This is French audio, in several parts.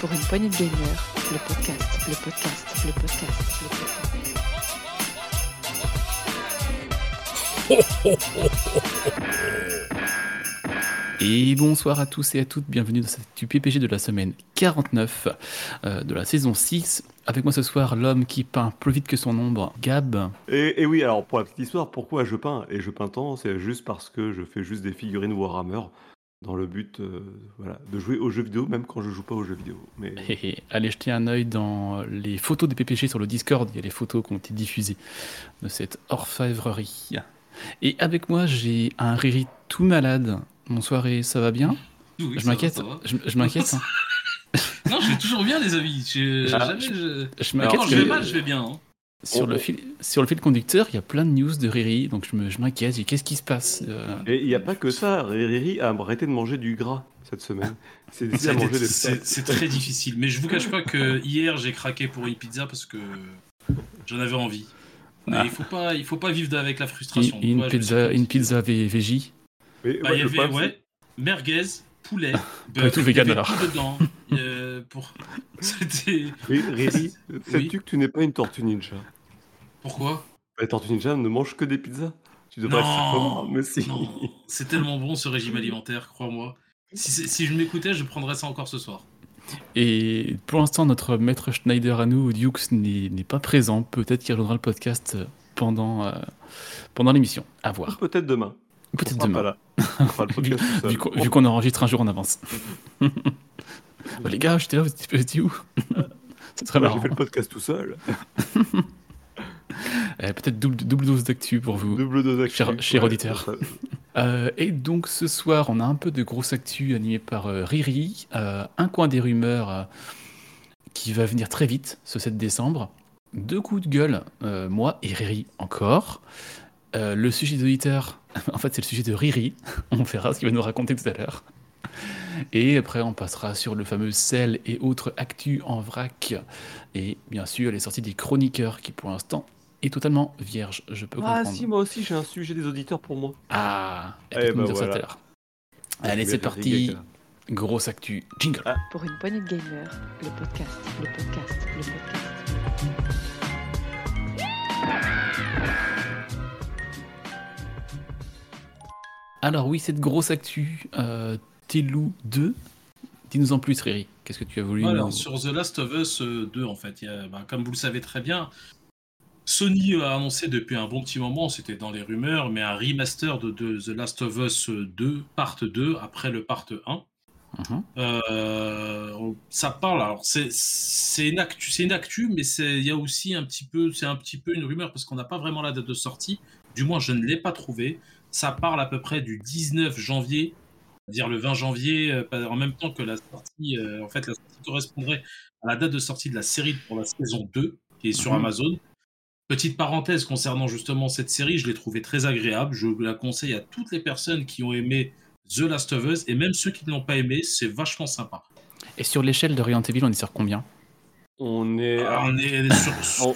Pour une poignée de gamer, le podcast, le podcast, le podcast, le podcast. Et bonsoir à tous et à toutes, bienvenue dans cette PPG de la semaine 49 euh, de la saison 6. Avec moi ce soir, l'homme qui peint plus vite que son ombre, Gab. Et, et oui, alors pour la petite histoire, pourquoi je peins Et je peins tant, c'est juste parce que je fais juste des figurines Warhammer dans le but euh, voilà, de jouer aux jeux vidéo, même quand je joue pas aux jeux vidéo. Mais Allez jeter un œil dans les photos des PPG sur le Discord, il y a les photos qui ont été diffusées de cette orfèvrerie. Et avec moi, j'ai un Riri tout malade. Bonsoir et ça va bien? Oui, Je m'inquiète, je, je m'inquiète. hein. Non, je vais toujours bien, les amis. Je, Ah, jamais je... Je m'inquiète quand je vais mal, je vais bien. hein. sur, le fil, sur le fil conducteur, il y a plein de news de Riri, donc je me- je m'inquiète. Et Qu'est-ce qui se passe euh, et il n'y a pas que ça, Riri a arrêté de manger du gras cette semaine. C'est des C'est pâtes. c'est très difficile. Mais je vous cache pas que hier, j'ai craqué pour une pizza parce que j'en avais envie. Mais Ah. il faut pas, il faut pas vivre avec la frustration. une Moi, pizza, une pizza Mais, Bah, ouais, il y avait problème, ouais, merguez, poulet, bœuf, tout vegan, alors. tout dedans. Euh, pour... C'était c'est- Mais Riri, sais-tu Oui. que tu n'es pas une tortue ninja? Pourquoi? Les tortues ninja ne mangent que des pizzas. Tu devrais Non. Mais si. C'est tellement bon ce régime alimentaire, crois-moi. Si, je m'écoutais, je prendrais ça encore ce soir. Et pour l'instant, notre maître Schneider à nous, Dukes, n'est n'est pas présent. Peut-être qu'il rejoindra le podcast pendant, euh, pendant l'émission. À voir. Peut-être demain. Peut-être demain. pas là. Podcast. Vu qu'on vu qu'on enregistre un jour en avance. Bah, les gars, j'étais là, vous étiez- où? C'est très marrant. J'ai fait le podcast tout seul. Euh, Peut-être double, double dose d'actu pour vous. Double dose. Cher- cher Ouais, auditeur. Euh, et donc ce soir, on a un peu de grosse actu animée par euh, Riri, euh, un coin des rumeurs qui va venir très vite ce 7 décembre. Deux coups de gueule, moi et Riri encore. Euh, le sujet d'auditeur, en fait c'est le sujet de Riri, on verra ce qu'il va nous raconter tout à l'heure. Et après on passera sur le fameux sel et autres actus en vrac. Et bien sûr les sorties des chroniqueurs qui pour l'instant est totalement vierge, je peux Ah comprendre. si, moi aussi j'ai un sujet des auditeurs pour moi. Ah, Eh elle peut nous ben voilà. Allez, c'est parti. Grosse actu. Jingle. Pour une poignée de gamer, le podcast, le podcast, le podcast. Alors oui, cette grosse actu, euh, Telou 2. Dis-nous en plus, Riri. Qu'est-ce que tu as voulu Alors, sur The Last of Us euh, 2, en fait, il y a- bah, comme vous le savez très bien, Sony a annoncé depuis un bon petit moment, c'était dans les rumeurs, mais un remaster de, de The Last of Us 2, part 2, après le part 1. Mhm. Euh, ça parle, alors c'est une actu, c'est une actu, mais c'est il y a aussi un petit peu, c'est un petit peu une rumeur parce qu'on n'a pas vraiment la date de sortie. Du moins, je ne l'ai pas trouvé. Ça parle à peu près du 19 janvier, c'est-à-dire le 20 janvier, euh, en même temps que la sortie. euh, en fait, la sortie correspondrait à la date de sortie de la série pour la saison 2, qui est sur Mhm. Amazon. Petite parenthèse concernant justement cette série, je l'ai trouvée très agréable. Je la conseille à toutes les personnes qui ont aimé The Last of Us et même ceux qui ne l'ont pas aimé, c'est vachement sympa. Et sur l'échelle de Resident Evil, on est sur combien? On est. Alors, on est sur- Oh.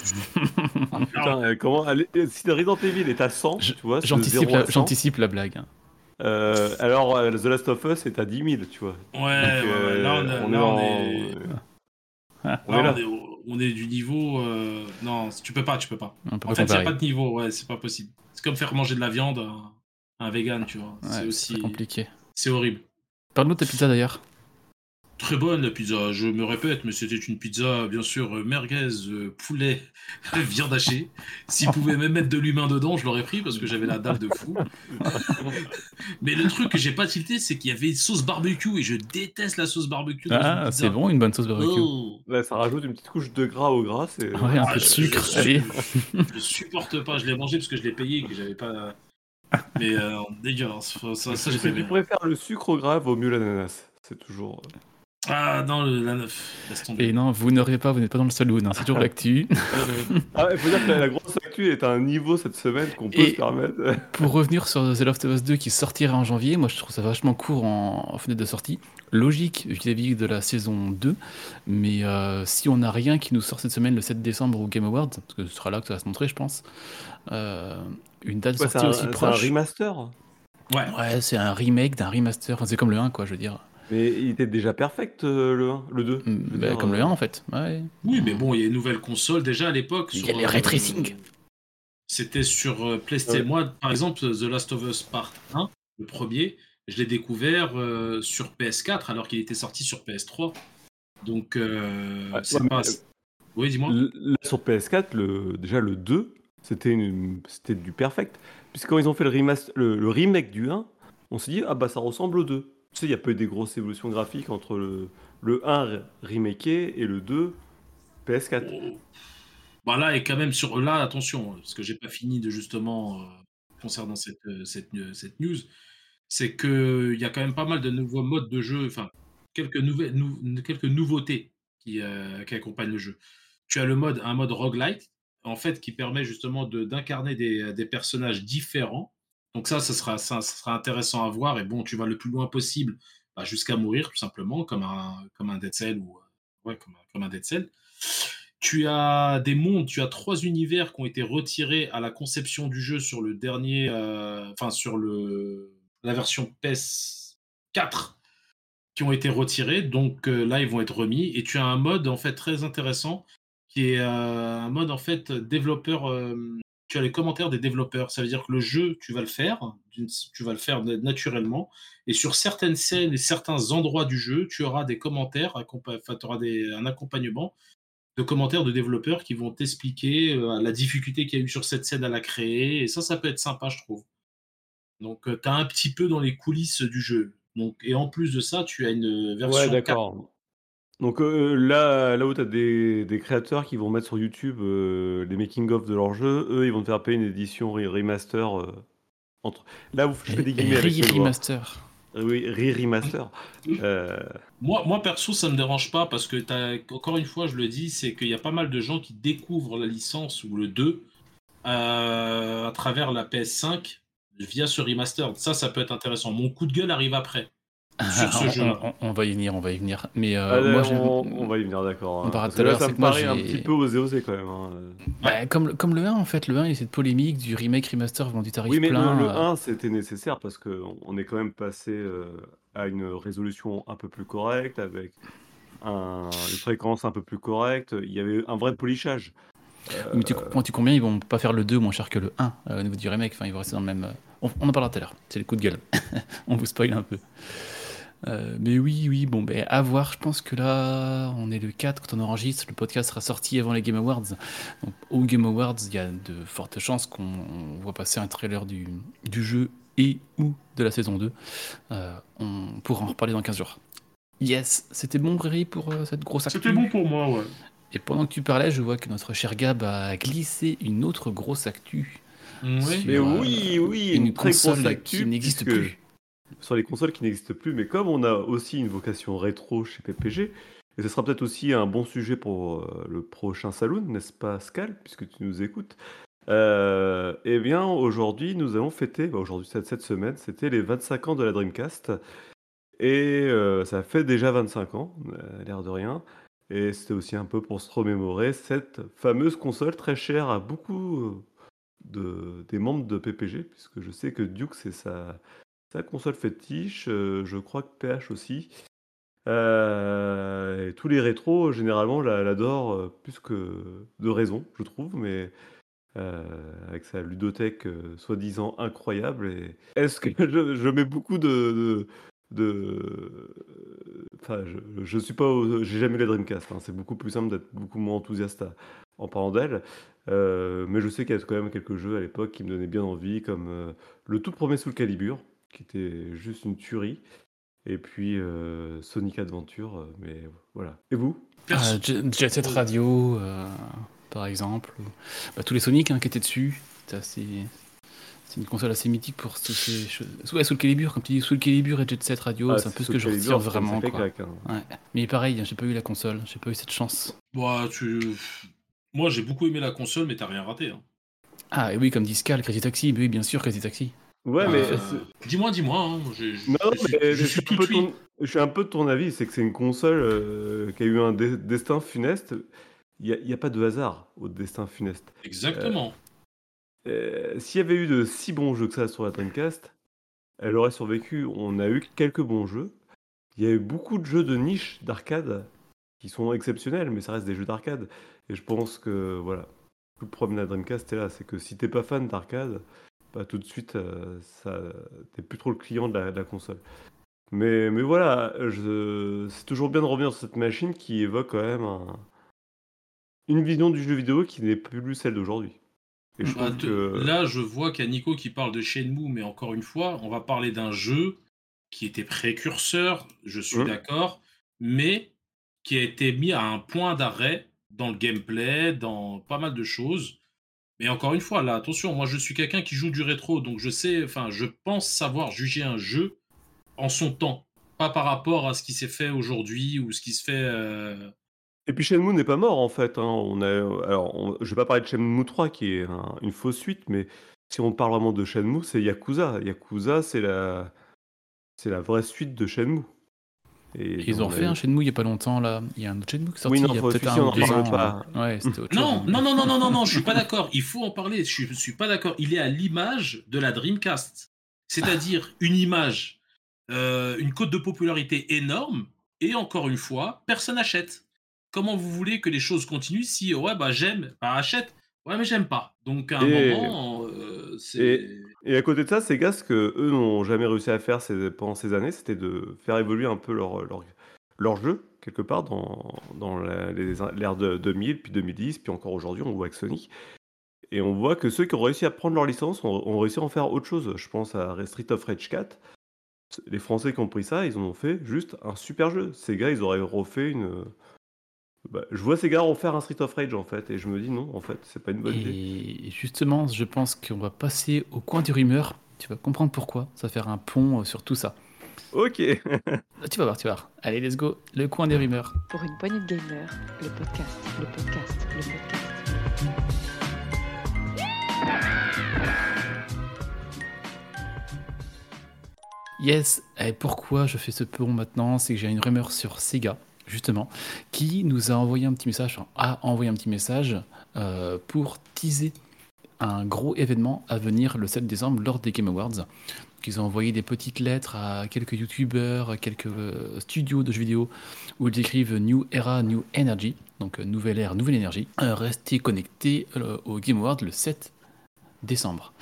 Ah, putain, euh, comment allez- Si Resident Evil est à 100, Je- tu vois, J'anticipe 0 à la, 100, j'anticipe la blague. euh, alors euh, The Last of Us est à 10 000, tu vois. Ouais, ouais, ouais, là, on, a- on là, est on en- est, Ah, on là, est là. on est au- on est du niveau. euh, Non, tu peux pas, tu peux pas. On peut En pas fait, il n'y a pas de niveau, ouais, c'est pas possible. C'est comme faire manger de la viande à un vegan, tu vois. Ouais, c'est aussi. compliqué. C'est horrible. Parle-nous de ta pizza d'ailleurs. Très bonne la pizza, je me répète, mais c'était une pizza, bien sûr, euh, merguez, euh, poulet, viande hachée. S'ils pouvaient même mettre de l'humain dedans, je l'aurais pris parce que j'avais la dalle de fou. mais le truc que j'ai pas tilté, c'est qu'il y avait une sauce barbecue et je déteste la sauce barbecue. dans Ah, c'est bon, une bonne sauce barbecue. Oh. Là, ça rajoute une petite couche de gras au gras. C'est... Ouais, un Ah, peu de sucre. je- Allez. Je supporte pas, je l'ai mangé parce que je l'ai payé et que j'avais pas. Mais euh, dégueulasse, ça, ça, ça, j'ai si pas tu aimé. préfères le sucre au gras, vaut mieux l'ananas. C'est toujours. Ah non, le- la neuf, laisse tomber. Et non, vous n'aurez pas, vous n'êtes pas dans le saloon. hein, C'est toujours l'actu. Ah, il faut dire que la, la grosse actu est à un niveau cette semaine qu'on peut Et- se permettre. Pour revenir sur The Last of Us 2 qui sortira en janvier, moi je trouve ça vachement court en, en fenêtre de sortie. Logique vis-à-vis de la saison 2, mais euh, si on n'a rien qui nous sort cette semaine le 7 décembre au Game Awards, parce que ce sera là que ça va se montrer, je pense, euh, une date de Ouais, c'est sortie un, aussi c'est un proche. remaster. Ouais. Ouais, c'est un remake d'un remaster. Enfin, c'est comme le 1, quoi, je veux dire. Mais il était déjà perfect euh, le 1, le 2. Mm, bah, comme le euh, 1, en fait. Ouais. Oui, mais bon, il y a une nouvelle console déjà à l'époque. Il y a les euh, ray tracing. C'était sur euh, PlayStation. Ouais. Moi, par exemple, The Last of Us Part 1, le premier, je l'ai découvert euh, sur PS4 alors qu'il était sorti sur PS3. Donc, euh, Ouais, c'est ouais, pas. mais- Oui, dis-moi. Sur PS4, le, déjà le 2, c'était une- c'était du perfect. Puisque quand ils ont fait le, remaster- le, le remake du 1, on s'est dit, ah bah ça ressemble au 2. Tu sais, il n'y a pas eu des grosses évolutions graphiques entre le, le 1 re- remaké et le 2 PS4. Oh. Bah là, et quand même sur là, attention, parce que j'ai pas fini de justement euh, concernant cette, euh, cette, cette news, c'est que il y a quand même pas mal de nouveaux modes de jeu, enfin quelques quelques nouveautés qui, euh, qui accompagnent le jeu. Tu as le mode, un mode roguelite, en fait, qui permet justement d'incarner des, des personnages différents. Donc ça, ça, sera intéressant à voir. Et bon, tu vas le plus loin possible bah, jusqu'à mourir, tout simplement, comme un, comme un Dead Cell ou euh, comme, un- Dead Cell. Tu as des mondes, tu as trois univers qui ont été retirés à la conception du jeu sur le dernier, euh, enfin sur le la version PS4 qui ont été retirés. Donc euh, là, ils vont être remis. Et tu as un mode en fait très intéressant qui est un mode en fait développeur. Euh, tu as les commentaires des développeurs. Ça veut dire que le jeu, tu vas le faire, tu vas le faire na- naturellement. Et sur certaines scènes et certains endroits du jeu, tu auras des commentaires, enfin, tu auras un accompagnement de commentaires de développeurs qui vont t'expliquer euh, la difficulté qu'il y a eu sur cette scène à la créer. Et ça, ça peut être sympa, je trouve. Donc, tu as un petit peu dans les coulisses du jeu. Et en plus de ça, tu as une version. Ouais, d'accord. Donc euh, là, là où tu as des, des créateurs qui vont mettre sur YouTube euh, les making-of de leur jeu, eux, ils vont te faire payer une édition re- remaster. euh, entre... Là, vous faites des guillemets avec Re- doigt. Remaster. Euh, Oui, re-remaster. Euh, Moi, moi, perso, ça me dérange pas parce que, t'as- encore une fois, je le dis, c'est qu'il y a pas mal de gens qui découvrent la licence ou le 2 euh, à travers la PS5 via ce remaster. Ça, ça peut être intéressant. Mon coup de gueule arrive après. Sur ce on, on- on va y venir, on va y venir. Mais euh, allez, moi, on, on va y venir, d'accord. on hein. parlera Parce tout à l'heure, ça c'est me que moi, paraît un petit peu osé osé quand même. hein. Bah, comme, le- comme le 1, en fait, le 1, il y a cette polémique du remake remaster vendu tarif Oui, mais plein. le, le euh, 1, c'était nécessaire parce qu'on on est quand même passé euh, à une résolution un peu plus correcte, avec un- une fréquence un peu plus correcte. Il y avait un vrai polissage. Mais tu comprends tu combien ils vont pas faire le 2 moins cher que le 1 euh, au niveau du remake? Enfin, ils vont rester dans le même. On, on en parlera tout à l'heure. C'est le coup de gueule. on vous spoil un peu. Euh, mais oui, oui, bon, ben à voir. Je pense que là, on est le 4 quand on enregistre. Le podcast sera sorti avant les Game Awards. Donc, au Game Awards, il y a de fortes chances qu'on on voit passer un trailer du, du jeu et ou de la saison 2. Euh, on pourra en reparler dans 15 jours. Yes, c'était bon, Bréry, pour euh, cette grosse actu C'était bon pour moi, ouais. Et pendant que tu parlais, je vois que notre cher Gab a glissé une autre grosse actu. Oui. Mais Sur, oui, oui, une, une très grosse actu, qui n'existe puisque- plus. Sur les consoles qui n'existent plus, mais comme on a aussi une vocation rétro chez PPG, et ce sera peut-être aussi un bon sujet pour euh, le prochain Saloon, n'est-ce pas, Scal, puisque tu nous écoutes. Euh, Eh bien, aujourd'hui, nous allons fêter, bah, aujourd'hui, cette, semaine, c'était les 25 ans de la Dreamcast, et euh, ça fait déjà 25 ans, l'air de rien, et c'était aussi un peu pour se remémorer cette fameuse console très chère à beaucoup de, des membres de PPG, puisque je sais que Duke, c'est sa, sa console fétiche, euh, je crois que PH aussi. Euh, tous les rétros, généralement, la- l'adorent euh, plus que de raison, je trouve, mais avec sa ludothèque soi-disant incroyable. Est-ce que je, mets beaucoup de. Enfin, je, je suis pas. J'ai jamais eu la Dreamcast, hein, c'est beaucoup plus simple d'être beaucoup moins enthousiaste en parlant d'elle. Mais je sais qu'il y a quand même quelques jeux à l'époque qui me donnaient bien envie, comme le tout premier Soul Calibur, qui était juste une tuerie. Et puis euh, Sonic Adventure, euh, mais voilà. Et vous? Ah, Jet Set Radio, euh, par exemple. bah, tous les Sonic hein, qui étaient dessus. C'est assez- C'est une console assez mythique pour ces, ces choses. Ouais, Soul Calibur, comme tu dis, Soul Calibur et Jet Set Radio, Ah, c'est un peu ce que je me vraiment. fait quoi. claque, hein. Ouais. Mais pareil, j'ai pas eu la console, j'ai pas eu cette chance. Bah, tu... Moi, j'ai beaucoup aimé la console, mais t'as rien raté. hein. Ah, et oui, comme dit Scal, Crazy Taxi, oui, bien sûr, Crazy Taxi. Ouais, mais. Euh, Dis-moi, dis-moi. hein, je- Non, suis- mais je un peu oui. ton, je suis un peu de ton avis, c'est que c'est une console euh, qui a eu un destin funeste. Il n'y a, pas de hasard au destin funeste. Exactement. Euh, S'il y avait eu de si bons jeux que ça sur la Dreamcast, elle aurait survécu. On a eu quelques bons jeux. Il y a eu beaucoup de jeux de niche d'arcade qui sont exceptionnels, mais ça reste des jeux d'arcade. Et je pense que voilà, le problème de la Dreamcast est là, c'est que si t'es pas fan d'arcade, bah, tout de suite, euh, ça, t'es plus trop le client de la, console. Mais, mais voilà, c'est toujours bien de revenir sur cette machine qui évoque quand même une vision du jeu vidéo qui n'est plus celle d'aujourd'hui. Bah, là, je vois qu'il y a Nico qui parle de Shenmue, mais encore une fois, on va parler d'un jeu qui était précurseur, je suis mmh. d'accord, mais qui a été mis à un point d'arrêt dans le gameplay, dans pas mal de choses. Mais encore une fois, là, attention, moi je suis quelqu'un qui joue du rétro, donc je sais, enfin, je pense savoir juger un jeu en son temps, pas par rapport à ce qui s'est fait aujourd'hui ou ce qui se fait. Euh, et puis Shenmue n'est pas mort en fait. Hein. On a, alors, je vais pas parler de Shenmue 3 qui est une fausse suite, mais si on parle vraiment de Shenmue, c'est Yakuza. Yakuza, c'est la, c'est la vraie suite de Shenmue. Et Ils ont fait un Shenmue il y a pas longtemps là. Il y a un autre Shenmue qui est sorti il y a peut-être un ou deux ans. Pas. Ouais, non, non, non, non, non, non, non, je suis pas d'accord. Il faut en parler. Je suis pas d'accord. Il est à l'image de la Dreamcast, c'est-à-dire une image, euh, une cote de popularité énorme, et encore une fois, personne n'achète comment vous voulez que les choses continuent si ouais bah j'aime, bah achète, ouais mais j'aime pas. Donc à un moment, euh, c'est. Et, à côté de ça, Sega, ce que eux n'ont jamais réussi à faire pendant ces années, c'était de faire évoluer un peu leur, leur, leur jeu quelque part dans, dans l'ère de 2000, puis 2010, puis encore aujourd'hui, on voit avec Sony. Et on voit que ceux qui ont réussi à prendre leur licence ont, ont réussi à en faire autre chose. Je pense à Street of Rage 4. Les Français qui ont pris ça, ils en ont fait juste un super jeu. Sega, ils auraient refait une, bah, je vois ces gars refaire un Street of Rage en fait, et je me dis non, en fait, c'est pas une bonne idée. Et justement, je pense qu'on va passer au coin des rumeurs. Tu vas comprendre pourquoi. Ça va faire un pont euh, sur tout ça. Ok. tu vas voir, tu vas voir. Allez, let's go. Le coin des rumeurs. Pour une poignée de gamers, le podcast, le podcast, le podcast. Yes, et pourquoi je fais ce pont maintenant C'est que j'ai une rumeur sur Sega justement, qui nous a envoyé un petit message, a envoyé un petit message euh, pour teaser un gros événement à venir le 7 décembre lors des Game Awards. ils ont envoyé des petites lettres à quelques youtubeurs, quelques euh, studios de jeux vidéo où ils écrivent New Era, New Energy, donc euh, nouvelle ère, nouvelle énergie. restez connectés au Game Awards le 7 décembre.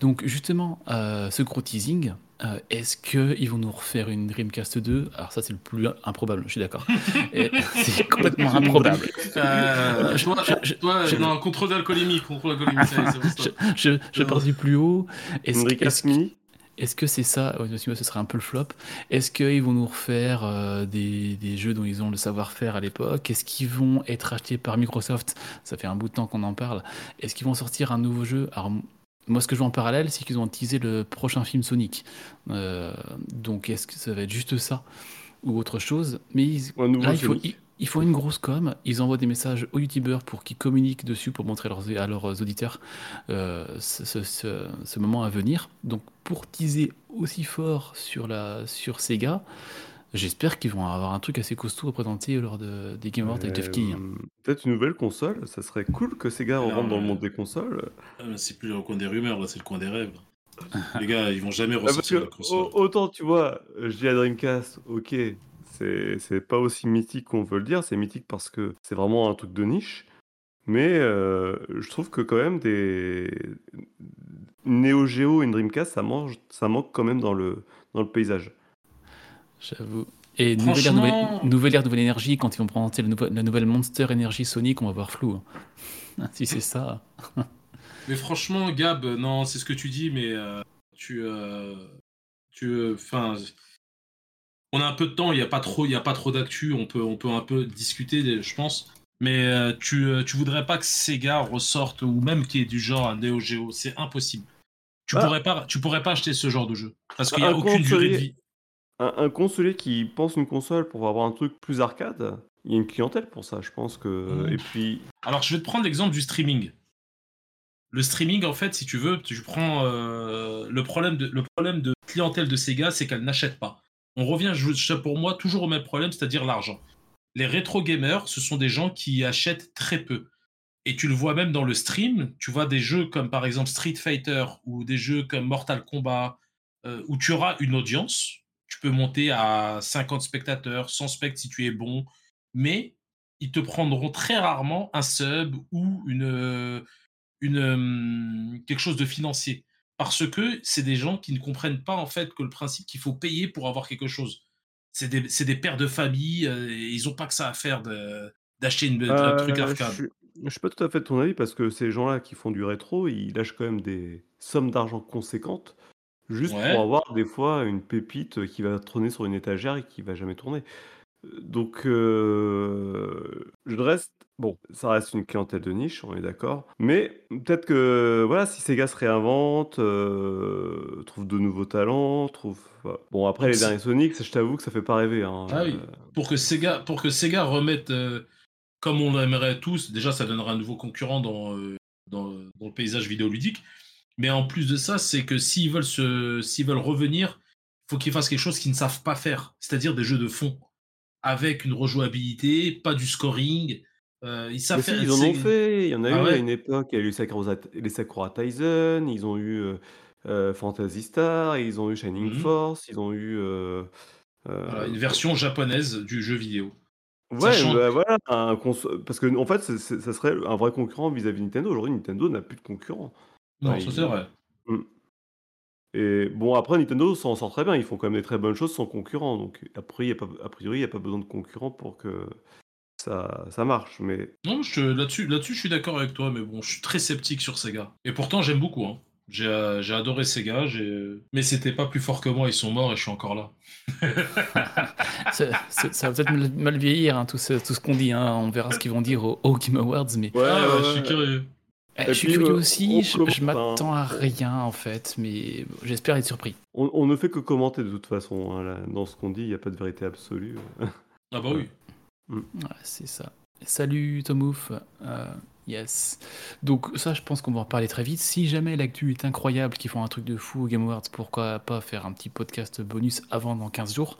Donc justement, ce gros teasing, euh, est-ce qu'ils vont nous refaire une Dreamcast 2 Alors ça c'est le plus improbable, je suis d'accord. c'est complètement improbable. Euh, toi, je, non, contrôle d'alcoolémie, contrôle d'alcoolémie, je, je, pars du plus haut. Est-ce est que c'est ça? Ce serait un peu le flop. Est-ce qu'ils vont nous refaire euh, des, des, jeux dont ils ont le savoir-faire à l'époque? Est-ce qu'ils vont être achetés par Microsoft? Ça fait un bout de temps qu'on en parle. Est-ce qu'ils vont sortir un nouveau jeu? Alors, moi, ce que je vois en parallèle, c'est qu'ils ont teasé le prochain film Sonic. Euh, donc, est-ce que ça va être juste ça ou autre chose? Mais là, il, faut, une grosse com. Ils envoient des messages aux youtubeurs pour qu'ils communiquent dessus, pour montrer à leurs auditeurs euh, ce, moment à venir. Donc, pour teaser aussi fort sur, la, sur Sega, J'espère qu'ils vont avoir un truc assez costaud à présenter lors de, des Game Awards avec Jeff King. Peut-être une nouvelle console, ça serait cool que ces gars rentrent dans le monde des consoles. Ah, c'est plus le coin des rumeurs, là, c'est le coin des rêves. Les gars, ils vont jamais ah, ressortir la console. Autant, tu vois, je dis à Dreamcast, ok, c'est pas aussi mythique qu'on veut le dire, c'est mythique parce que c'est vraiment un truc de niche. Mais euh, je trouve que quand même des une Neo Geo et une Dreamcast, ça, mange, ça manque quand même dans le, dans le paysage. J'avoue. Et nouvelle ère, nouvelle, nouvelle énergie, quand ils vont présenter la nouvelle Monster Energy Sonic, on va voir flou. Hein. si c'est ça. mais franchement, Gab, non, c'est ce que tu dis, mais euh, tu. Euh, tu euh, enfin. on a un peu de temps, il n'y a pas trop, il a pas trop d'actu, on peut, on peut un peu discuter, je pense. Mais tu, tu voudrais pas que Sega ressorte, ou même qu'il y ait du genre un Neo Geo, c'est impossible. Tu, ah. pourrais pas, tu pourrais pas acheter ce genre de jeu. Parce qu'il n'y a aucune durée de vie un, consolier qui pense une console pour avoir un truc plus arcade, il y a une clientèle pour ça, je pense que. Mmh. Et puis. Alors, je vais te prendre l'exemple du streaming. Le streaming, en fait, si tu veux, tu prends euh, le problème de le problème de clientèle de Sega, c'est qu'elle n'achète pas. On revient, pour moi, toujours au même problème, c'est-à-dire l'argent. Les rétro gamers, ce sont des gens qui achètent très peu. Et tu le vois même dans le stream, tu vois des jeux comme par exemple Street Fighter ou des jeux comme Mortal Kombat, euh, où tu auras une audience. Tu peux monter à 50 spectateurs, 100 spectateurs si tu es bon, mais ils te prendront très rarement un sub ou une, une, hum, quelque chose de financier. Parce que c'est des gens qui ne comprennent pas en fait que le principe qu'il faut payer pour avoir quelque chose. C'est des, pères de famille, euh, et ils n'ont pas que ça à faire d'acheter une, un truc Euh, je arcade. je suis pas tout à fait de ton avis parce que ces gens-là qui font du rétro, ils lâchent quand même des sommes d'argent conséquentes juste pour avoir des fois une pépite qui va trôner sur une étagère et qui va jamais tourner. Euh, Donc, euh, je reste. Bon, ça reste une clientèle de niche, on est d'accord. Mais peut-être que, voilà, si ces gars se réinventent, euh, trouvent de nouveaux talents, trouvent. voilà. Bon, après, les derniers Sonic, ça, je t'avoue que ça fait pas rêver. hein. Ah oui. Euh, Pour que Sega, pour que Sega remette euh, comme on l'aimerait tous, déjà ça donnera un nouveau concurrent dans, euh, dans, dans le paysage vidéoludique. Mais en plus de ça, c'est que s'ils veulent se, s'ils veulent revenir, il faut qu'ils fassent quelque chose qu'ils ne savent pas faire, c'est-à-dire des jeux de fond avec une rejouabilité, pas du scoring. Euh, ils savent si, faire. ils en ont fait. Il y en a Ah eu à une époque. Il y a eu Sakura- les Sakura Tyson, ils ont eu euh, euh, Phantasy Star, ils ont eu Shining Mhm. Force, ils ont eu. euh, euh, Voilà, une version japonaise du jeu vidéo. Ouais, Sachant bah, voilà, un cons- parce que en fait, c'est- c'est- ça serait un vrai concurrent vis-à-vis Nintendo. Aujourd'hui, Nintendo n'a plus de concurrent. Non, Bah, ça c'est vrai. Et bon, après, Nintendo s'en sort très bien. Ils font quand même des très bonnes choses sans concurrent. Donc, a priori, il n'y a, pas- a priori, il y a pas besoin de concurrent pour que ça, ça marche. Mais Non, là-dessus, là-dessus, je suis d'accord avec toi, mais bon, je suis très sceptique sur Sega. Et pourtant, j'aime beaucoup. Hein. J'ai, euh, j'ai adoré Sega, mais c'était pas plus fort que moi. Ils sont morts et je suis encore là. Ça, ça- ça va peut-être mal, vieillir, hein, tout ce, tout ce qu'on dit. hein. On verra ce qu'ils vont dire au, au Game Awards. Mais ouais, ah, ouais, ouais, je suis ouais. curieux. Et je suis puis, curieux euh, aussi. Je, m'attends à rien, en fait. Mais j'espère être surpris. On, on ne fait que commenter de toute façon. hein, là. Dans ce qu'on dit, il n'y a pas de vérité absolue. Ah bah oui. Ouais, c'est ça. Salut Tomouf. Euh, yes. Donc ça, je pense qu'on va en parler très vite. Si jamais l'actu est incroyable, qu'ils font un truc de fou au Game Awards, pourquoi pas faire un petit podcast bonus avant dans 15 jours?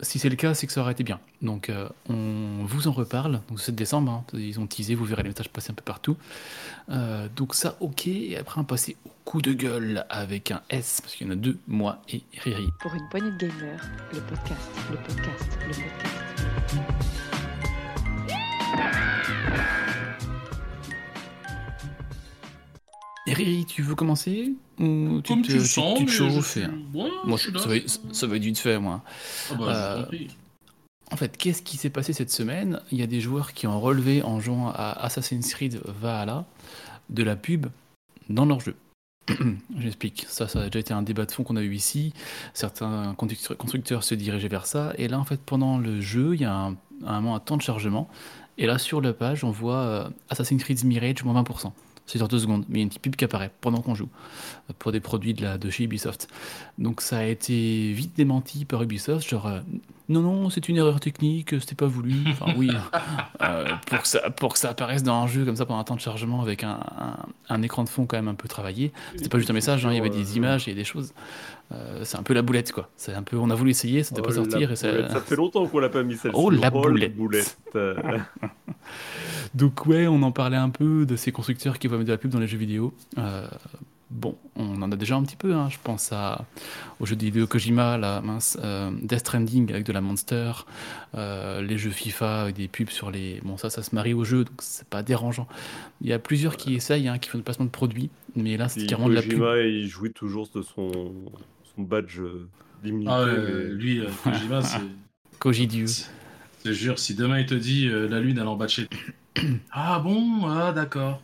Si c'est le cas, c'est que ça aurait été bien. Donc euh, on vous en reparle. Donc 7 décembre, hein. ils ont teasé, vous verrez les messages passer un peu partout. Euh, donc ça, ok. Et après, on passer au coup de gueule avec un S, parce qu'il y en a deux, moi et Riri. Pour une poignée de gamers, le podcast, le podcast, le podcast. Et Riri, tu veux commencer Ou Comme te- tu le sens, tu te chauffes suis... et- Ouais, Moi, je ça va, ça va être vite fait, moi. Ah bah, Euh, en fait, qu'est-ce qui s'est passé cette semaine? Il y a des joueurs qui ont relevé en jouant à Assassin's Creed Valhalla de la pub dans leur jeu. J'explique. Ça, ça a déjà été un débat de fond qu'on a eu ici. Certains constructeurs se dirigeaient vers ça. Et là, en fait, pendant le jeu, il y a un, un moment un temps de chargement. Et là, sur la page, on voit euh, Assassin's Creed Mirage moins 20%. C'est sur deux secondes, mais il y a une petite pub qui apparaît pendant qu'on joue euh, pour des produits de, de chez Ubisoft. Donc ça a été vite démenti par Ubisoft, genre euh, non non c'est une erreur technique, c'était pas voulu. Enfin oui, euh, pour que ça pour que ça apparaisse dans un jeu comme ça pendant un temps de chargement avec un, un- un écran de fond quand même un peu travaillé. C'était pas juste un message, hein, il y avait des images, il y a des choses. Euh, c'est un peu la boulette quoi. C'est un peu, on a voulu essayer, ça devait Oh, pas sortir et ça. fait longtemps qu'on l'a pas mis celle-ci. Oh, la boulette. boulette. Donc ouais, on en parlait un peu de ces constructeurs qui vont mettre de la pub dans les jeux vidéo. Euh, bon, on en a déjà un petit peu. hein. Je pense à, au jeu vidéo Kojima, la mince, euh, Death Stranding avec de la Monster, euh, les jeux FIFA avec des pubs sur les. Bon, ça, ça se marie au jeu, donc c'est pas dérangeant. Il y a plusieurs qui essayent, hein, qui font du placement de produits, mais là, c'est carrément de la pub. Kojima, il jouit toujours de son, son badge euh, d'immunité. Ah mais- lui, euh, Kojima, c'est... Kojidiu. Je te jure, si demain il te dit euh, la lune elle en bas de chez Ah bon? Ah d'accord.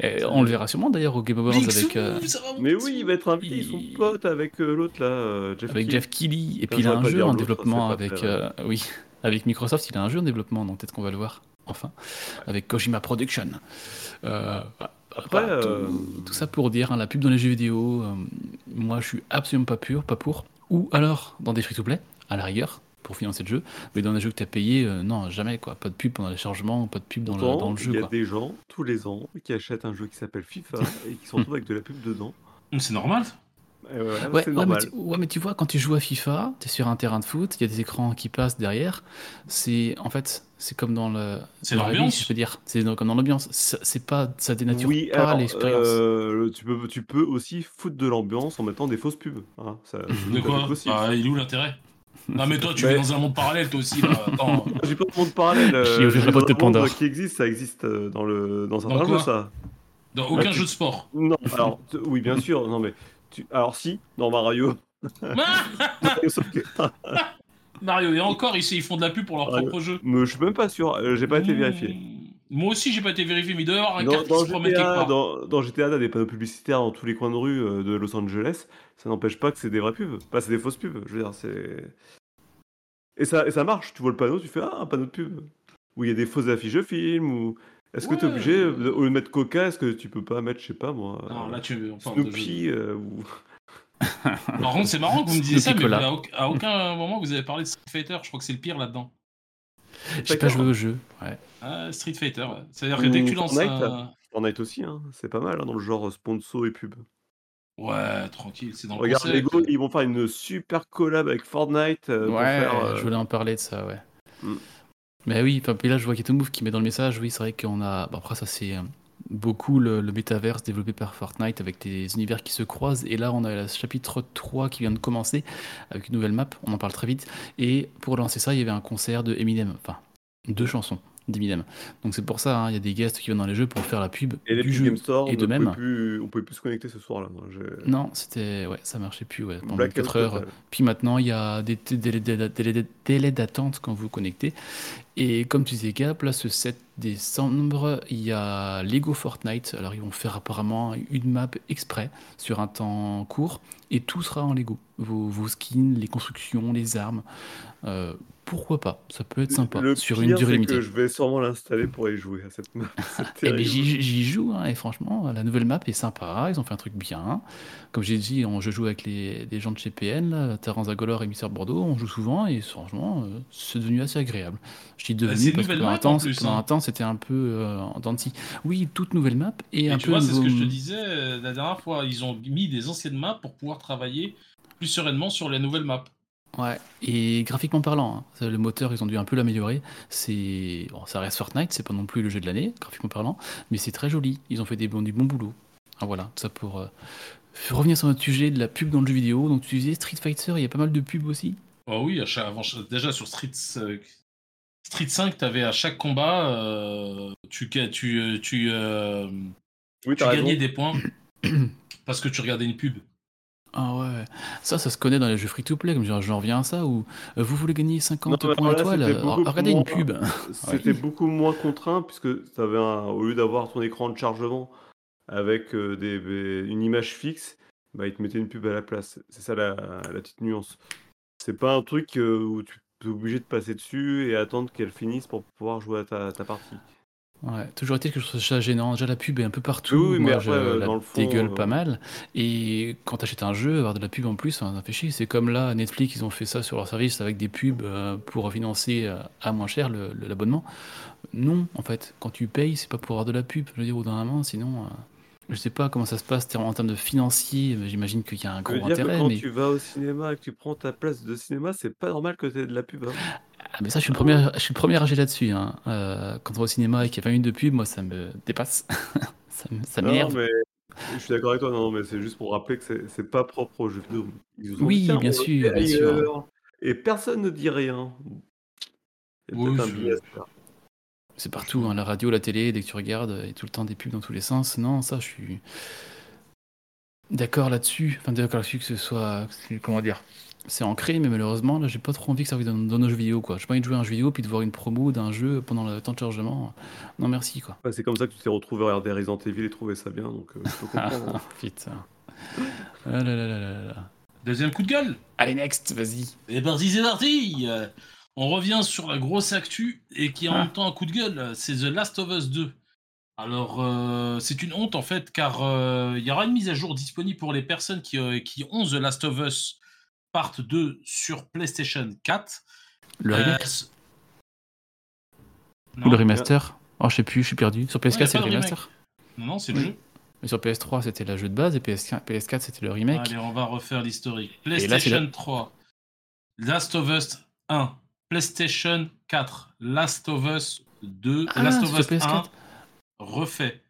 Et on le verra sûrement d'ailleurs au Game Awards avec, euh, Mais oui, il va être invité, ils sont potes avec euh, l'autre là, euh, Jeff avec. Jeff Keighley. Et puis il a un jeu en développement avec, euh, oui, avec Microsoft. Il a un jeu en développement, donc peut-être qu'on va le voir enfin avec Kojima Production. Euh, Après, voilà, tout, tout ça pour dire hein, la pub dans les jeux vidéo. euh, moi, je suis absolument pas pur, pas pour. Ou alors dans des free-to-play, à la rigueur, pour financer le jeu. Mais dans des jeux que tu as payé, euh, non, jamais quoi. Pas de pub pendant les chargements, pas de pub dans, le, dans le il jeu. y a Quoi. des gens, tous les ans, qui achètent un jeu qui s'appelle FIFA et qui se retrouvent avec de la pub dedans. C'est normal. Voilà, Ouais, mais tu, ouais, mais tu vois, quand tu joues à FIFA, tu es sur un terrain de foot, il y a des écrans qui passent derrière. C'est en fait, c'est comme dans le C'est l'ambiance. si je peux dire. C'est comme dans l'ambiance. Ça- C'est pas, ça dénature Oui, pas l'expérience. euh, tu, peux, tu peux aussi foutre de l'ambiance en mettant des fausses pubs. hein, ça- De quoi? possible. Ah, Il est où l'intérêt? Non, mais toi, tu Mais- es dans un monde parallèle, toi aussi. J'ai pas de monde parallèle. euh, J'ai ouvert la boîte de un Pandore. qui existe, ça existe euh, dans, le, dans quoi jeux, ça. Dans aucun tu- jeu de sport. Non, alors, t- oui, bien sûr, non, mais. Tu... Alors, si, dans Mario. Mario, et encore, ici, ils font de la pub pour leur Mario. propre jeu. mais je suis même pas sûr, euh, j'ai pas été vérifié. Moi aussi, j'ai pas été vérifié, mais il doit y avoir un Dans, GTA, dans, dans GTA, t'as des panneaux publicitaires dans tous les coins de rue euh, de Los Angeles. Ça n'empêche pas que c'est des vraies pubs. Pas c'est des fausses pubs. Je veux dire, c'est. Et ça, et ça marche. Tu vois le panneau, tu fais Ah, un panneau de pub. Où il y a des fausses affiches de films. Ou est-ce que t'es Ouais. obligé, de- au lieu de mettre Coca, est-ce que tu peux pas mettre, je sais pas moi, Non, là, tu. Snoopy euh, ou. Par contre, c'est marrant que vous me disiez ça, mais à aucun moment vous avez parlé de Street Fighter. Je crois que c'est le pire là-dedans. J'ai pas joué au jeu. Ouais. Ah, Street Fighter, ouais. C'est-à-dire que Ou dès que tu lances Fortnite. un... Fortnite aussi, hein. c'est pas mal hein, dans le genre sponsor et pub. Ouais, tranquille, c'est dans le Regarde. Lego, ils vont faire une super collab avec Fortnite. euh, Ouais, faire, euh, je voulais en parler de ça, ouais. Mm. Mais oui, puis là, je vois qu'il y a tout Move qui met dans le message. Oui, c'est vrai qu'on a. bon, après, ça, c'est euh, beaucoup le, le métaverse développé par Fortnite avec des univers qui se croisent. Et là, on a le chapitre 3 qui vient de commencer avec une nouvelle map. On en parle très vite. Et pour lancer ça, il y avait un concert de Eminem. Enfin, deux chansons d'Eminem. Donc, c'est pour ça, hein, il y a des guests qui viennent dans les jeux pour faire la pub Et du jeu. Game Store, et de même. plus, on pouvait plus se connecter ce soir-là. Non, c'était. Ouais, ça marchait plus, ouais. Pendant Blackout 4 heures. total. Puis maintenant, il y a des délais d'attente quand vous vous connectez. Et comme tu disais, Cap, là, ce 7 décembre, il y a Lego Fortnite. Alors, ils vont faire apparemment une map exprès sur un temps court. Et tout sera en Lego. Vos, vos skins, les constructions, les armes. Euh, pourquoi pas Ça peut être sympa. Le sur pire, une durée limitée. que je vais sûrement l'installer pour y jouer à cette map. Eh ben, j'y joue, hein, et franchement, la nouvelle map est sympa, ils ont fait un truc bien. Comme j'ai dit, on, je joue avec les, des gens de chez PN, Terence Agolor et Mister Bordeaux, on joue souvent, et franchement, euh, c'est devenu assez agréable. Je dis Bah, devenu c'est une parce que pendant un map, temps, en plus, pendant hein. un temps, c'était un peu euh, en dents. Oui, toute nouvelle map, et, Et un tu peu vois, c'est ce que je te nouveau- disais euh, la dernière fois. Ils ont mis des anciennes maps pour pouvoir travailler plus sereinement sur les nouvelles maps. Ouais, et graphiquement parlant, hein, le moteur, ils ont dû un peu l'améliorer. C'est, bon, ça reste Fortnite, c'est pas non plus le jeu de l'année, graphiquement parlant, mais c'est très joli. Ils ont fait des bons, du bon boulot. Ah, voilà, ça pour euh, revenir sur notre sujet de la pub dans le jeu vidéo. Donc tu disais Street Fighter, il y a pas mal de pubs aussi. Ah oui, à chaque- avant, déjà sur Street, euh, Street 5, tu avais à chaque combat, euh, tu, tu, euh, tu, euh, Oui, tu t'as raison. gagnais des points parce que tu regardais une pub. Ah ouais, ça, ça se connaît dans les jeux free-to-play, comme j'en j'en reviens à ça, où euh, vous voulez gagner 50 Non, mais points étoiles, beaucoup regardez une pub. C'était beaucoup moins contraint puisque t'avais un, au lieu d'avoir ton écran de chargement avec euh, des- une image fixe, bah, ils te mettaient une pub à la place. C'est ça la, la petite nuance. C'est pas un truc euh, où tu es obligé de passer dessus et attendre qu'elle finisse pour pouvoir jouer à ta, ta partie. Ouais, toujours est-il que je trouve ça gênant. Déjà, la pub est un peu partout. Oui, oui, mais Moi, après, je euh, la dans le fond, dégueule euh, pas mal. Et quand t'achètes un jeu, avoir de la pub en plus, ça fait chier. C'est comme là, Netflix, ils ont fait ça sur leur service avec des pubs euh, pour financer à moins cher l'abonnement. Non, en fait, quand tu payes, c'est pas pour avoir de la pub. Je veux dire, au d'un moment, sinon, je sais pas comment ça se passe en termes de financier. mais J'imagine qu'il y a un gros dire que intérêt. quand Mais... tu vas au cinéma et que tu prends ta place de cinéma, c'est pas normal que tu aies de la pub. hein. Ah, mais ça, je suis le premier, je suis le premier à agir là-dessus. hein. Euh, quand on va au cinéma et qu'il y a 20 minutes de pub, moi, ça me dépasse. ça m'énerve. mais je suis d'accord avec toi, non, mais c'est juste pour rappeler que c'est- pas propre aux jeux vidéo. Oui, bien sûr, bien sûr. Et personne ne dit rien. Oui. C'est partout, hein, la radio, la télé, dès que tu regardes, il y a tout le temps des pubs dans tous les sens. Non, ça, je suis d'accord là-dessus. Enfin, d'accord là-dessus que ce soit. Comment dire C'est ancré, mais malheureusement, là, j'ai pas trop envie que ça arrive dans, dans nos jeux vidéo, quoi. J'ai pas envie de jouer à un jeu vidéo puis de voir une promo d'un jeu pendant le temps de chargement. Non, merci, quoi. Ouais, c'est comme ça que tu t'es retrouvé à regarder Resident Evil et trouver ça bien, donc euh, je peux comprendre. Ah, putain. Ah là là là là là. Deuxième coup de gueule. Allez, next, vas-y. Et parti, c'est parti Euh, On revient sur la grosse actu et qui est en Ah. même temps un coup de gueule, c'est The Last of Us 2. Alors, euh, c'est une honte en fait, car euh, il y aura une mise à jour disponible pour les personnes qui, euh, qui ont The Last of Us Part 2 sur PlayStation 4. Le Euh, remake ou le remaster Oh, je sais plus, je suis perdu. Sur PS4, Ouais, y a c'est le remaster non, non, c'est le jeu. Mais sur PS3, c'était le jeu de base et PS4, PS4 c'était le remake. Allez, on va refaire l'historique. PlayStation la- 3, Last of Us 1, PlayStation 4, Last of Us 2, Ah, Last of Us PS4. 1 refait.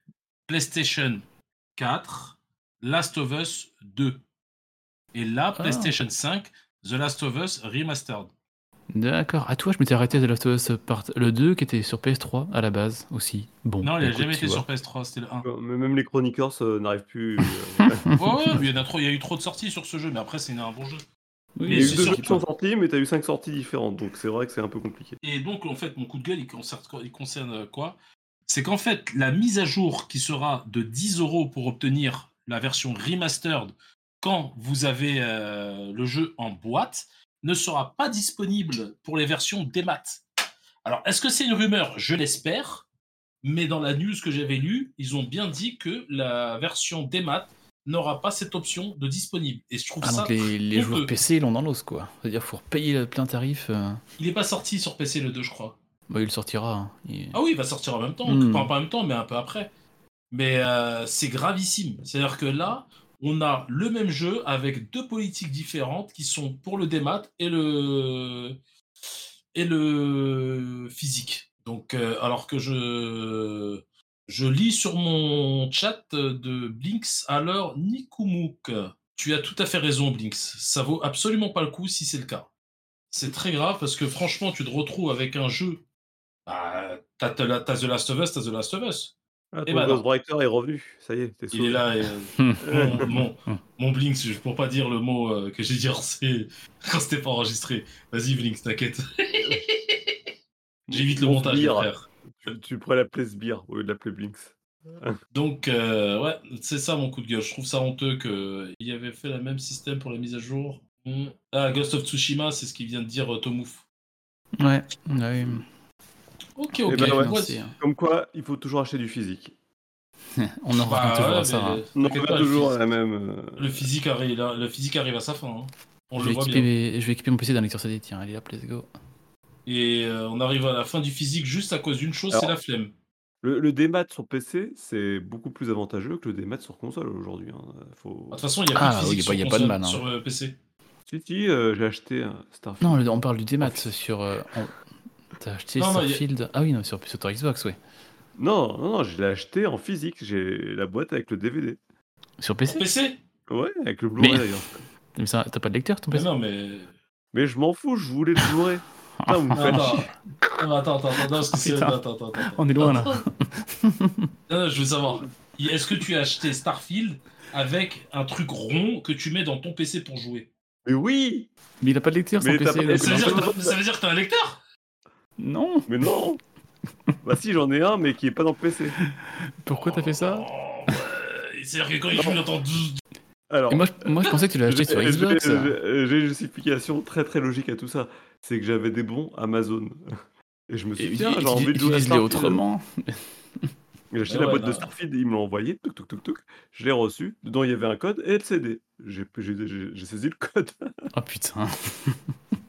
PlayStation 4, Last of Us 2. Et là, Ah. PlayStation 5, The Last of Us Remastered. D'accord. À toi, je m'étais arrêté de Last of Us Part... le 2 qui était sur PS3 à la base aussi. Bon. Non, il n'a jamais tu été vois. sur PS3, c'était le 1. Mais même les chroniqueurs euh, n'arrivent plus. euh, Ouais, ouais, il y, en a trop, il y a eu trop de sorties sur ce jeu, mais après, c'est un bon jeu. Oui, Il y a eu deux jeux qui sont sortis, mais t'as eu cinq sorties différentes, donc c'est vrai que c'est un peu compliqué. Et donc, en fait, mon coup de gueule, il concerne, quoi- il concerne quoi? C'est qu'en fait, la mise à jour qui sera de 10 euros pour obtenir la version remastered quand vous avez euh, le jeu en boîte ne sera pas disponible pour les versions démat. Alors, est-ce que c'est une rumeur? Je l'espère. Mais dans la news que j'avais lue, ils ont bien dit que la version démat n'aura pas cette option de disponible. Et je trouve Ah, ça. donc les, les joueurs. PC l'ont dans l'os, quoi. C'est-à-dire, faut repayer le plein tarif. euh, Il n'est pas sorti sur PC le 2, je crois. bah, il sortira. hein. Il- Ah oui, il va sortir en même temps, Hmm. pas, pas en même temps, mais un peu après. Mais euh, c'est gravissime. C'est-à-dire que là, on a le même jeu avec deux politiques différentes qui sont pour le démat et le et le physique. Donc, euh, alors que je lis sur mon chat de Blinks, alors Nikumuk, tu as tout à fait raison, Blinks. Ça vaut absolument pas le coup si c'est le cas. C'est très grave parce que franchement, tu te retrouves avec un jeu bah, t'as The Last of Us, t'as The Last of Us. Ah, Eh ton ben. Ghostwriter est revenu, ça y est, t'es Il est là. et, euh, mon, mon, mon Blinks, je- pour pas dire le mot euh, que j'ai dit quand c'était pas enregistré. Vas-y, Blinks, t'inquiète. J'évite le Mon montage, frère. Tu, tu pourrais l'appeler Sbire au lieu de l'appeler Blinks. Donc, euh, ouais, c'est ça mon coup de gueule. Je trouve ça honteux qu'il avait fait le même système pour la mise à jour. Hmm. Ah, Ghost of Tsushima, c'est ce qu'il vient de dire Tomouf. Ouais, ouais. Ok, ok. ben ouais. hein. Comme quoi, il faut toujours acheter du physique. On en Bah, revient toujours ouais, à ça. hein. On en revient toujours à la même. euh, Le physique arrive, là, le physique arrive à sa fin. hein. On Je le vais, voit équiper bien. mes- je vais équiper mon PC d'un lecteur CD. Tiens, allez hop, let's go. Et euh, on arrive à la fin du physique juste à cause d'une chose, c'est la flemme. Le, le démat sur PC, c'est beaucoup plus avantageux que le démat sur console aujourd'hui. hein. Faut... De toute façon, il n'y a Ah, plus de oui, physique y a pas- y a sur, pas de man, hein. sur euh, PC. Si, si, euh, j'ai acheté un Starfield. Non, on parle du démat sur. euh, on- T'as acheté Non, Ah oui, non, sur, sur Xbox, oui. Non, non, non, je l'ai acheté en physique. J'ai la boîte avec le DVD. Sur PC PC Ouais, avec le Blu-ray Mais- d'ailleurs. Mais ça, T'as pas de lecteur ton Mais PC non, mais. Mais je m'en fous, je voulais le Blu-ray. Putain, vous me faites Attends, chier. attends, attends, attends, parce que c'est- attends, attends, attends. On est loin, là. Non, non, je veux savoir. Est-ce que tu as acheté Starfield avec un truc rond que tu mets dans ton PC pour jouer? Mais oui Mais il a pas de lecteur Mais son PC. pas- donc ça veut, non. dire que t'as- ça veut dire que t'as un lecteur? Non Mais non Bah si, j'en ai un, mais qui est pas dans le PC. Pourquoi t'as fait ça Oh, ouais. C'est-à-dire que quand il joue, il entend. douze- Alors, Et moi, je- moi, je pensais que tu l'as acheté sur j'ai- Xbox. j'ai- une justification très très logique à tout ça. C'est que j'avais des bons Amazon. Et je me suis dit, tiens, j'ai envie de jouer à Starfield. autrement. J'ai acheté Ah la boîte de non. Starfield, ils me l'ont envoyé, tuk tuk tuk tuk. Je l'ai reçu, dedans il y avait un code et le CD. J'ai saisi le code. Oh putain.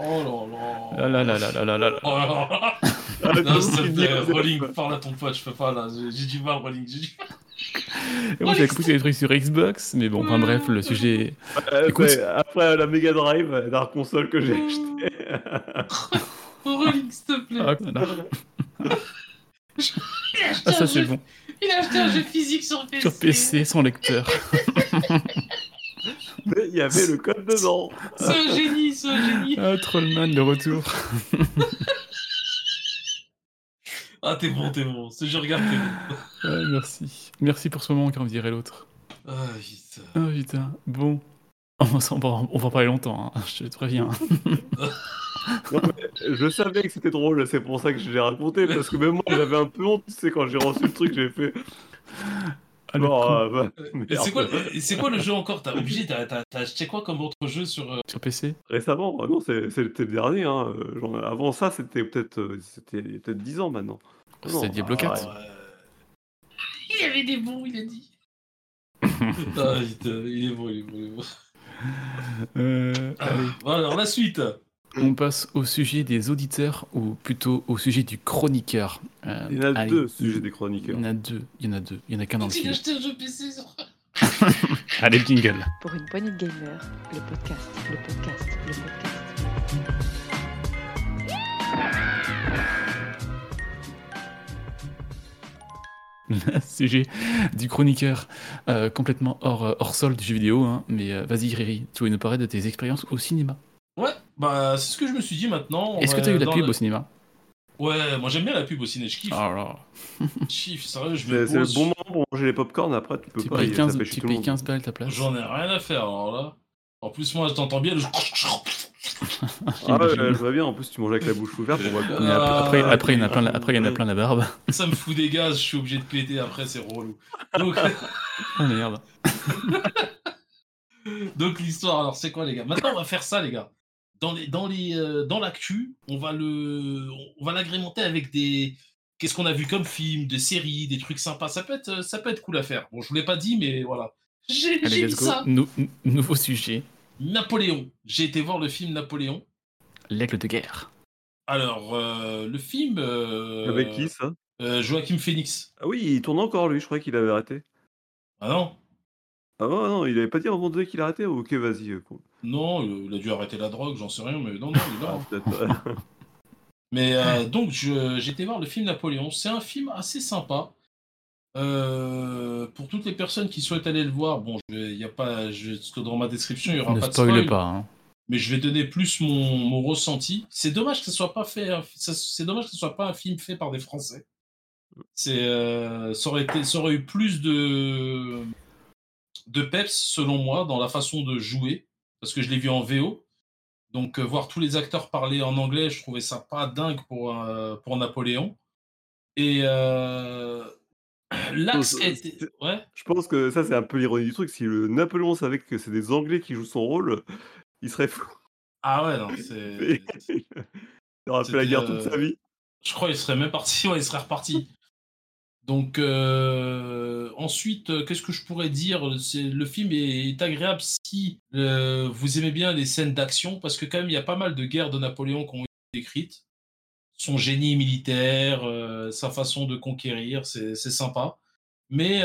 Oh là Là là. là là là là là là. Oh là là. Non, s'il te plaît, Rolling, parle à ton pote, je peux pas là, j'ai du mal, Rolling. j'ai du mal. Et moi j'avais compris qu'il y avait des trucs sur Xbox, mais bon, enfin bref, le sujet. Euh, Écoute. Après la Mega Drive, la console que j'ai achetée. Oh, Rolling, s'il te plaît. Ah, Ah, ça c'est jeu- bon. Il a acheté un jeu physique sur PC. Sur PC sans lecteur. Mais il y avait le code dedans. Un génie, un génie. Ah, Trollman, le retour. Ah, t'es bon, t'es bon. Ce jeu regarde, t'es bon. Ouais, merci. Merci pour ce moment, comme dirait l'autre. Ah, putain. Ah putain, bon. On va, on va en parler longtemps, hein, je te préviens. Non, mais je savais que c'était drôle, c'est pour ça que je l'ai raconté. Parce que même moi j'avais un peu honte, tu sais, quand j'ai reçu le truc, j'ai fait. Ah, Bon, euh, bah. C'est quoi, et c'est quoi le jeu encore? T'as obligé, t'as t'as- t'as acheté quoi comme autre jeu sur. euh, Sur PC Récemment, ah non, c'est- c'était le dernier. Hein. euh, Avant ça, c'était peut-être euh, c'était il y a peut-être 10 ans maintenant. C'était Non, Diablo ah, 4. ouais. Il y avait des bons, il a dit. ah, putain, il est bon, il est bon, il est bon. Euh, allez. Bon, alors la suite. On passe au sujet des auditeurs, ou plutôt au sujet du chroniqueur. Euh, Il y en a allez, deux sujets des chroniqueurs. Il y en a deux, il y en a deux, il y en a qu'un dans le film. d'acheter un jeu PC sur... Allez, jingle. Pour une poignée de gamers, le podcast, le podcast, le podcast. Le sujet du chroniqueur euh, complètement hors, euh, hors sol du jeu vidéo. hein. Mais euh, vas-y, Riri, tu veux nous parler de tes expériences au cinéma? Ouais, bah c'est ce que je me suis dit maintenant. Est-ce que va tu as eu la pub le- au cinéma? Ouais, moi j'aime bien la pub au ciné, je kiffe. Oh là. Je kiffe, sérieux, je me C'est c'est le pose. bon moment pour manger les popcorn, après tu peux Tu pas. payes il- 15, ça fait chier tu payes monde. 15 balles ta place. J'en ai rien à faire alors là. En plus, moi, je t'entends bien le. Ah ouais, je vois bien, en plus tu manges avec la bouche ouverte, on voit bien. Mais après, après, Ah, après, il y en a plein, la- après, il y en a plein la barbe. Ça me fout des gaz, je suis obligé de péter après, c'est relou. Donc, Oh merde. donc l'histoire, alors c'est quoi les gars? Maintenant, on va faire ça, les gars. Dans les, dans les, euh, dans l'actu, on va le, on va l'agrémenter avec des, qu'est-ce qu'on a vu comme film, des séries, des trucs sympas. Ça peut être, euh, ça peut être cool à faire. Bon, je vous l'ai pas dit, mais voilà. J'ai ça. Nou- nou- nouveau sujet. Napoléon. J'ai été voir le film Napoléon. L'aigle de guerre. Alors, euh, le film. euh, Avec qui ça? euh, Joachim Phoenix. Ah oui, il tourne encore lui, je croyais qu'il avait arrêté. Ah non? Ah non, non, il avait pas dit à un moment donné qu'il arrêtait Ok, vas-y. con- Non, il a dû arrêter la drogue, j'en sais rien, mais non, non, il est là. Ah. Mais euh, donc, été voir le film Napoléon. C'est un film assez sympa. Euh, pour toutes les personnes qui souhaitent aller le voir, bon, je vais- il y a pas, je, dans ma description, il n'y aura Ne pas de spoil spoil, pas. hein. mais je vais donner plus mon, mon ressenti. C'est dommage que ce soit pas fait, c'est dommage que ce soit pas un film fait par des Français. C'est, euh, ça aurait été, ça aurait eu plus de de peps selon moi dans la façon de jouer, parce que je l'ai vu en VO. Donc euh, voir tous les acteurs parler en anglais, je trouvais ça pas dingue pour euh, pour Napoléon. Et euh, l'axe était, ouais. Je pense que ça, c'est un peu l'ironie du truc. Si le Napoléon savait que c'est des Anglais qui jouent son rôle, il serait fou. Ah ouais, non, c'est. il aurait fait la guerre toute sa euh, vie. Je crois qu'il serait même parti, ouais, il serait reparti. Donc euh, ensuite, euh, qu'est-ce que je pourrais dire? C'est le film est, agréable si euh, vous aimez bien les scènes d'action, parce que quand même il y a pas mal de guerres de Napoléon qui ont été décrites. Son génie militaire, sa façon de conquérir, c'est sympa. Mais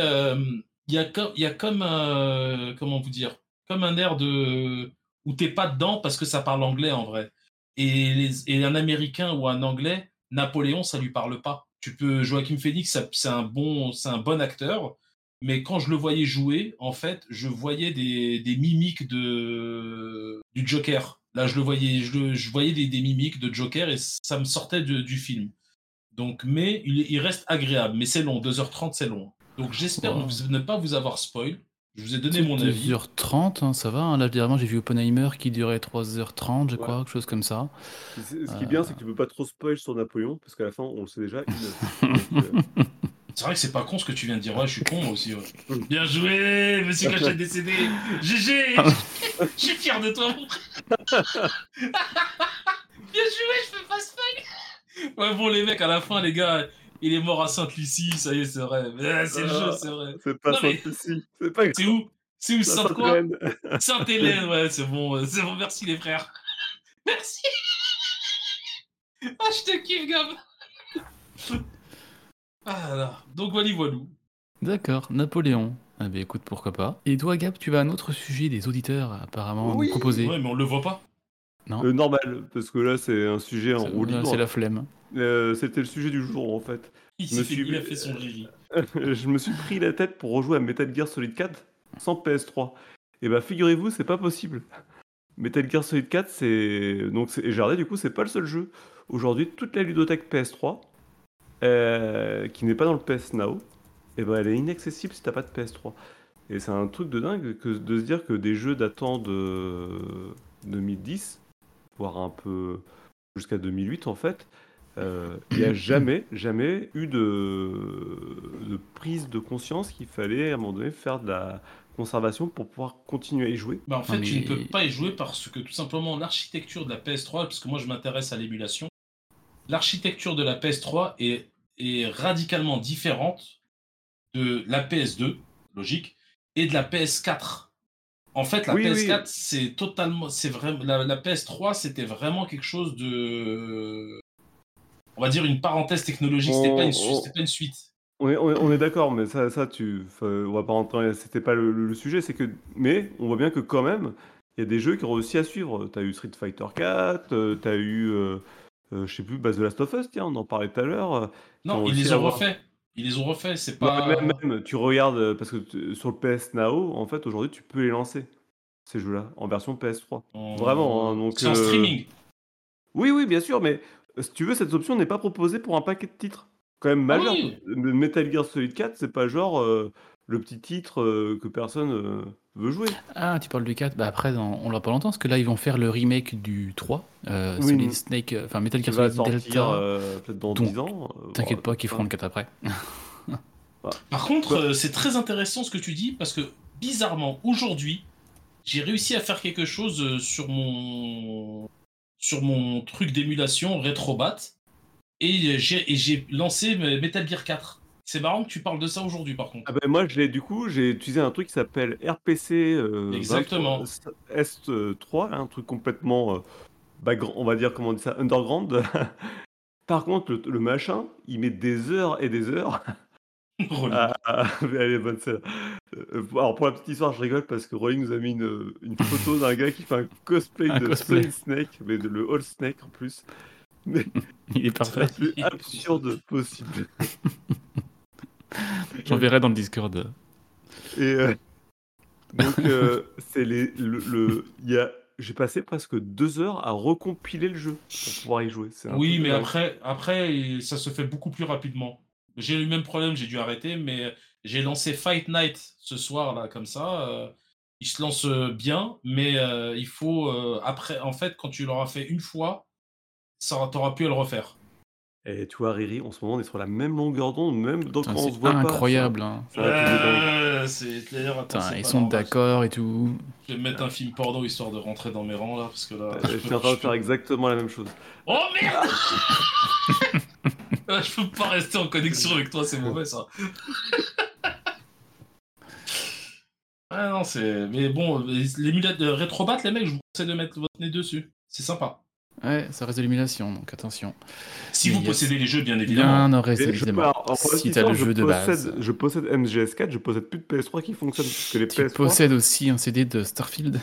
il y a comme, un, comment vous dire, comme un air de où t'es pas dedans parce que ça parle anglais en vrai. Et, et un Américain ou un Anglais, Napoléon, ça lui parle pas. Tu peux, Joachim Phoenix, c'est un bon, c'est un bon acteur, mais quand je le voyais jouer, en fait, je voyais des, des mimiques de du Joker. Là, je le voyais, je, le- je voyais des, des mimiques de Joker et ça me sortait de- du film. Donc, mais il, il reste agréable, mais c'est long, 2h30, c'est long. Donc, j'espère Wow. ne pas vous avoir spoil. Je vous ai donné mon avis. 2h30, hein, ça va. hein. Là, dernièrement, j'ai vu Oppenheimer qui durait 3h30, je Ouais. crois, quelque chose comme ça. Ce qui est bien, c'est que tu peux pas trop spoil sur Napoléon, parce qu'à la fin, on le sait déjà. euh, C'est vrai que c'est pas con ce que tu viens de dire. Ouais, je suis con moi aussi. ouais. Bien joué, monsieur Cachet décédé. GG Je suis fier de toi, mon frère. Bien joué, je fais pas spoil. Ouais, bon, les mecs, à la fin, les gars, il est mort à Sainte-Lucie. Ça y est, c'est vrai. Mais C'est le jeu, c'est vrai. c'est pas Sainte-Lucie. C'est pas C'est où? C'est où Sainte quoi. Sainte-Hélène, ouais, c'est bon, euh, c'est bon, merci les frères. Merci. Ah, je te kiffe, Gab. Ah là, donc voilà, voilou. D'accord, Napoléon. Ah bah écoute, pourquoi pas. Et toi, Gab, tu as un autre sujet des auditeurs apparemment à Oui. nous proposer. Ouais, mais on le voit pas. Non Euh, normal, parce que là, c'est un sujet en roue libre. C'est la flemme. Euh, C'était le sujet du jour, en fait. Il, Je me s'est fait, suis- il a fait son riri. je me suis pris la tête pour rejouer à Metal Gear Solid 4 sans PS3. Et bah figurez-vous, c'est pas possible. Metal Gear Solid 4, c'est donc c'est- et j'ai regardé du coup, c'est pas le seul jeu. Aujourd'hui, toute la ludothèque PS3 euh, qui n'est pas dans le PS Now, et ben elle est inaccessible si t'as pas de PS3. Et c'est un truc de dingue que de se dire que des jeux datant de 2010, voire un peu jusqu'à 2008 en fait, euh, il n'y a jamais, jamais eu de, de prise de conscience qu'il fallait à un moment donné faire de la conservation pour pouvoir continuer à y jouer. Bah, en fait, mais- tu ne peux pas y jouer parce que tout simplement l'architecture de la PS3, parce que moi je m'intéresse à l'émulation, l'architecture de la PS3 est, est radicalement différente de la PS2, logique, et de la PS4. En fait, la Oui, oui. PS4, c'est totalement. C'est vraiment. La, la PS3, c'était vraiment quelque chose de. On va dire une parenthèse technologique, c'était pas, une c'était pas suite. On est, on d'accord, mais ça, ça tu, on va pas rentrer. C'était pas le, sujet, c'est que, mais on voit bien que quand même, il y a des jeux qui ont réussi à suivre. T'as eu Street Fighter 4, euh, t'as eu, euh, euh, je sais plus, Base de Last of Us, tiens, on en parlait tout à l'heure. euh, Non, ils les ont avoir- refait. Ils les ont refait, c'est Ouais, pas. même, même, tu regardes, euh, parce que tu- sur le PS Now, en fait, aujourd'hui, tu peux les lancer, ces jeux-là, en version PS3. en- Vraiment, hein, donc, C'est en euh, streaming. Oui, oui, bien sûr, mais euh, si tu veux, cette option n'est pas proposée pour un paquet de titres. Quand même Ah majeur. oui. Metal Gear Solid 4, c'est pas genre euh, le petit titre euh, que personne euh, veut jouer. Ah, tu parles du 4. Bah après, dans- on l'a pas longtemps, parce que là, ils vont faire le remake du 3. Euh, Oui, Solid mais- Snake, euh, enfin Metal Gear Solid sortir Delta. euh, peut-être dans Donc, 10 ans. T'inquiète bon, pas qu'ils feront le 4 après. Par contre, Bah- c'est très intéressant ce que tu dis parce que bizarrement, aujourd'hui, j'ai réussi à faire quelque chose sur mon sur mon truc d'émulation Retrobat et j'ai et j'ai lancé Metal Gear 4. C'est marrant que tu parles de ça aujourd'hui par contre. Ah ben moi, je l'ai du coup, j'ai utilisé un truc qui s'appelle RPC euh, Exactement. 23 S3, un truc complètement, euh, background- on va dire, comment on dit ça, underground. Par contre, le, le machin, il met des heures et des heures Relou. à... à- Allez, bonne scène. Euh, Alors pour la petite histoire, je rigole parce que Rolling nous a mis une, une photo d'un gars qui fait un cosplay Un de cosplay. Snake, mais de, le All Snake en plus. Mais Il est parfait. plus absurde possible. J'enverrai dans le Discord. Et euh, donc, euh, c'est les, le, le- il y a, j'ai passé presque deux heures à recompiler le jeu pour pouvoir y jouer. C'est un Oui, mais après, après, ça se fait beaucoup plus rapidement. J'ai eu le même problème, j'ai dû arrêter, mais j'ai lancé Fight Night ce soir, là, comme ça. euh, il se lance bien, mais euh, il faut, euh, après, en fait, quand tu l'auras fait une fois, ça t'auras pu à le refaire. Et tu vois, Riri, en ce moment, on est sur la même longueur d'onde, même donc Putain, on se C'est voit pas. incroyable. hein. C'est. Euh, c'est Putain, c'est ils pas sont d'accord et tout. Je vais me mettre un film porno histoire de rentrer dans mes rangs là, parce que là. Euh, Je suis en train de faire exactement la même chose. Oh merde Je peux pas rester en connexion avec toi, c'est mauvais ça. Ah non, c'est. Mais bon, l'émulateur de Retrobat, les mecs, je vous conseille de mettre votre nez dessus. C'est sympa. Ouais, ça reste de l'émulation, donc attention. Si Mais vous possédez les jeux, bien évidemment. Bien, reste évidemment. en Si petite t'as le jeu je de possède- base. Je possède MGS4, je possède plus de PS3 qui fonctionne. Parce que les Tu PS3, possèdes aussi un CD de Starfield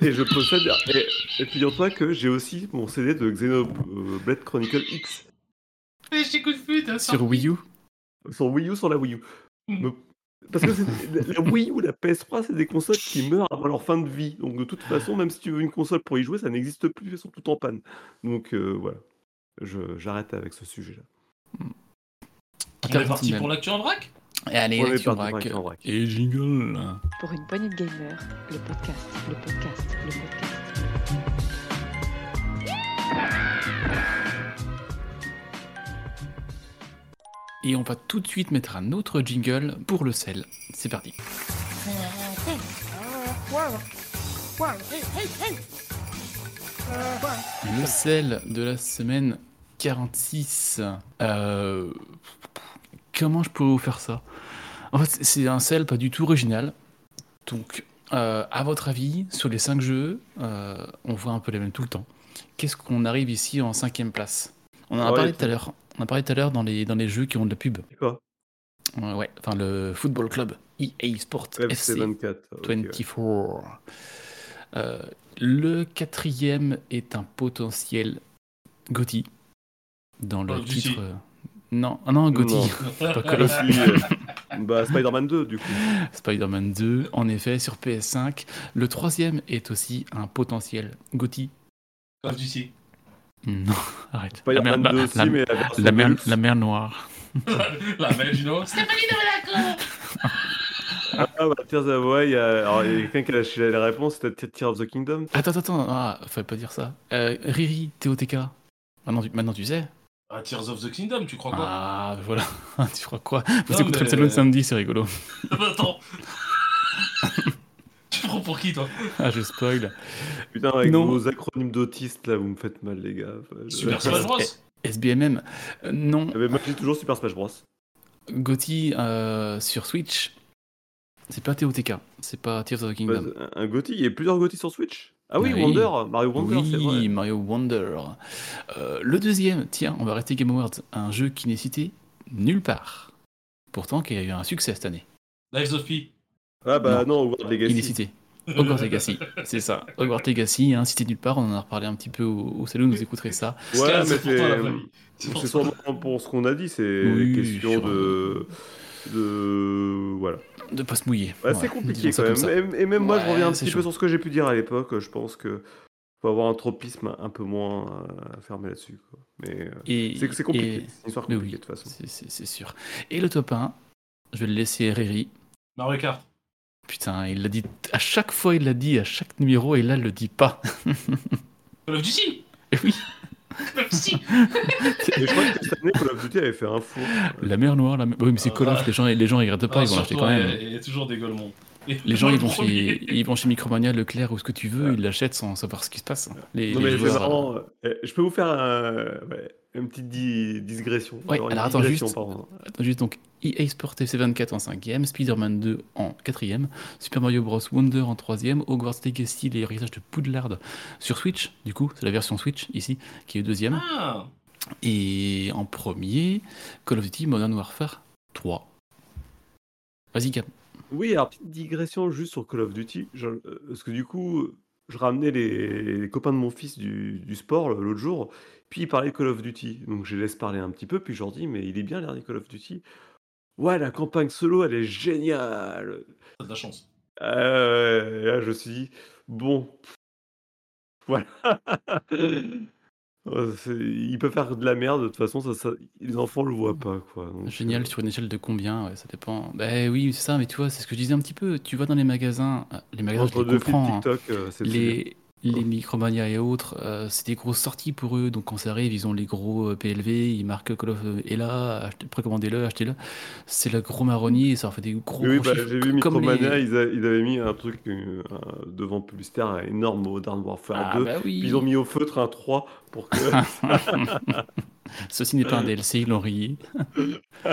Et je possède. Et, et figure-toi que j'ai aussi mon CD de Xenoblade Chronicle X Mais je t'écoute plus, sur Wii U sur Wii U, sur la Wii U. Mhm. Parce que c'est- la, Wii U, la PS3, c'est des consoles qui meurent avant leur fin de vie. Donc de toute façon, même si tu veux une console pour y jouer, ça n'existe plus, elles sont toutes en panne. Donc euh, voilà, j'arrête avec ce sujet-là. On est parti pour l'actu en vrac? Et allez, pour l'actu en vrac. Et jingle Pour une poignée de gamers, le podcast, le podcast, le podcast. Et on va tout de suite mettre un autre jingle pour le sel. C'est parti. Le sel de la semaine 46. Euh, comment je peux vous faire ça? En fait, c'est un sel pas du tout original. Donc, euh, à votre avis, sur les 5 jeux, euh, on voit un peu les mêmes tout le temps. Qu'est-ce qu'on arrive ici en cinquième place? On en a ouais, parlé tout à l'heure. On a parlé tout à l'heure dans les, dans les jeux qui ont de la pub. Quoi? Euh, ouais, enfin le Football Club EA Sport FC FC24. ok, ouais. 24. Euh, le quatrième est un potentiel Gotti dans le Duty. titre. euh, Non, ah non, Gotti. Pas Call of euh, bah, Spider-Man 2, du coup. Spider-Man 2, en effet, sur PS5. Le troisième est aussi un potentiel Gotti. Call of Duty. Non, arrête. La, 2 mer, aussi, la- mais la la mer- la mer noire. La. Stéphanie de Monaco Ah, bah, Tears of y a, alors, il y a quelqu'un qui a lâché la réponse, c'était Tears of the Kingdom. Attends, attends, attends. Ah, fallait pas dire ça. Euh, Riri, TOTK. Maintenant, tu, maintenant tu sais. Ah, Tears of the Kingdom, tu crois quoi? Ah, voilà. tu crois quoi? Vous écouterez le salon de samedi, c'est rigolo. Attends. Tu prends pour qui, toi Ah, je spoil. Putain, avec Non. vos acronymes d'autistes, là, vous me faites mal, les gars. Enfin, je- Super Smash Bros SBMM. Euh, non, mais moi, j'ai toujours Super Smash Bros. Gotti euh, sur Switch. C'est pas TOTK, c'est pas Tears of the Kingdom. Bah, un Gotti, il y a plusieurs Gotti sur Switch Ah oui, Ah oui. Wonder, Mario Wonder, c'est vrai. oui, Mario Wonder. Euh, le deuxième, tiens, on va rester Game Awards, un jeu qui n'est cité nulle part. Pourtant, qui a eu un succès cette année. Lives of Pi. Ah bah non, Non. Hogwarts Legacy. Il est cité. Hogwarts Legacy, c'est ça. Hogwarts Legacy, hein, cité nulle part, on en a reparlé un petit peu au, au salon, vous écouterez ça. Ouais, mais c'est sûrement pour ce qu'on a dit, c'est Oui, question sur- de... de... Voilà. De pas se mouiller. Ouais, c'est compliqué quand même. Et, et même moi, je reviens un petit chaud. peu sur ce que j'ai pu dire à l'époque. Je pense que faut avoir un tropisme un peu moins euh, fermé là-dessus. quoi. Mais euh, Et, c'est c'est compliqué. et- C'est une histoire compliquée oui, de toute façon. c'est- c'est c'est sûr. Et le top 1, je vais le laisser à Riri. Mario Kart. Putain, il l'a dit à chaque fois, il l'a dit à chaque numéro, et là, il le dit pas. Call of Duty Et oui, Call of Duty Et je crois que cette année, Call of Duty avait fait un four. la mer noire, la mer... Oui, mais c'est Call of, les gens, les gens ils regardent pas, Ah, ils vont l'acheter quand même. Il y a toujours des golemons. Les gens, ils vont, chez, ils vont chez Micromania, Leclerc ou ce que tu veux, ils l'achètent sans savoir ce qui se passe. Les, Non, les mais c'est joueurs, marrant. euh, Je peux vous faire un- ouais, une petite di- digression. Ouais, une alors attends, digression, juste- pardon. Attends, juste donc EA Sport FC24 en 5ème, Spider-Man 2 en 4ème, Super Mario Bros. Wonder en 3ème, Hogwarts Legacy, les héritages de Poudlard sur Switch, du coup, c'est la version Switch ici, qui est deuxième. Ah Et en premier, Call of Duty Modern Warfare 3. Vas-y, Cap. Oui, alors petite digression juste sur Call of Duty. Je- euh, parce que du coup, je ramenais les, les copains de mon fils du, du sport l'autre jour, puis ils parlaient de Call of Duty. Donc je les laisse parler un petit peu, puis je leur dis, mais il est bien le dernier Call of Duty. Ouais, la campagne solo, elle est géniale. T'as de la chance. Euh, là, je me suis dit, bon, voilà. Euh, Il peut faire de la merde, de toute façon, ça, ça- les enfants le voient pas. Quoi. Donc, Génial, euh, sur une échelle de combien Ouais, Ça dépend. Bah oui, c'est ça, mais tu vois, c'est ce que je disais un petit peu. Tu vas dans les magasins, euh, les magasins, je entre les deux films comprends. hein. TikTok, euh. Les, les Micromania et autres, euh, c'est des grosses sorties pour eux. Donc quand ça arrive, ils ont les gros euh, PLV, ils marquent Call of euh, est là, achetez- précommandez-le, achetez-le. C'est le gros marronnier et ça en fait des gros, Oui, gros bah, j'ai vu Micromania, les- ils, a- ils avaient mis un truc euh, devant publicitaire énorme Modern Warfare Ah 2. bah oui. Ils ont mis au feutre un 3 pour que. Ceci n'est pas un DLC, ils l'ont rayé.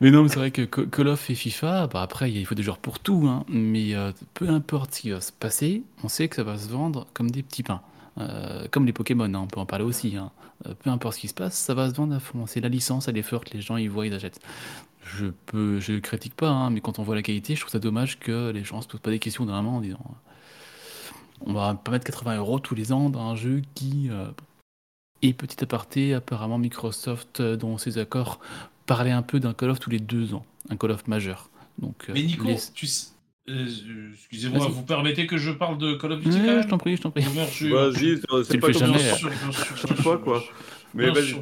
mais non, c'est vrai que Call of et FIFA, bah après, il faut des joueurs pour tout, hein, mais euh, peu importe ce qui va se passer, on sait que ça va se vendre comme des petits pains. Euh, comme les Pokémon, hein, on peut en parler aussi. hein. Euh, peu importe ce qui se passe, ça va se vendre à fond. C'est la licence, elle est forte, les gens ils voient, ils achètent. Je peux, je critique pas, mais quand on voit la qualité, je trouve ça dommage que les gens se posent pas des questions dernièrement en disant on va pas mettre 80 euros tous les ans dans un jeu qui euh, et petit aparté, apparemment Microsoft, dans ses accords, parlait un peu d'un Call of tous les deux ans, un Call of majeur. Donc, euh, Mais Nico, les- tu sais- euh, excusez-moi, Vas-y. vous permettez que je parle de Call of Duty Ouais, je t'en prie, je t'en prie. Vas-y, c'est- pas comme jamais. sûr, sûr, fois, quoi. Mais vas-y.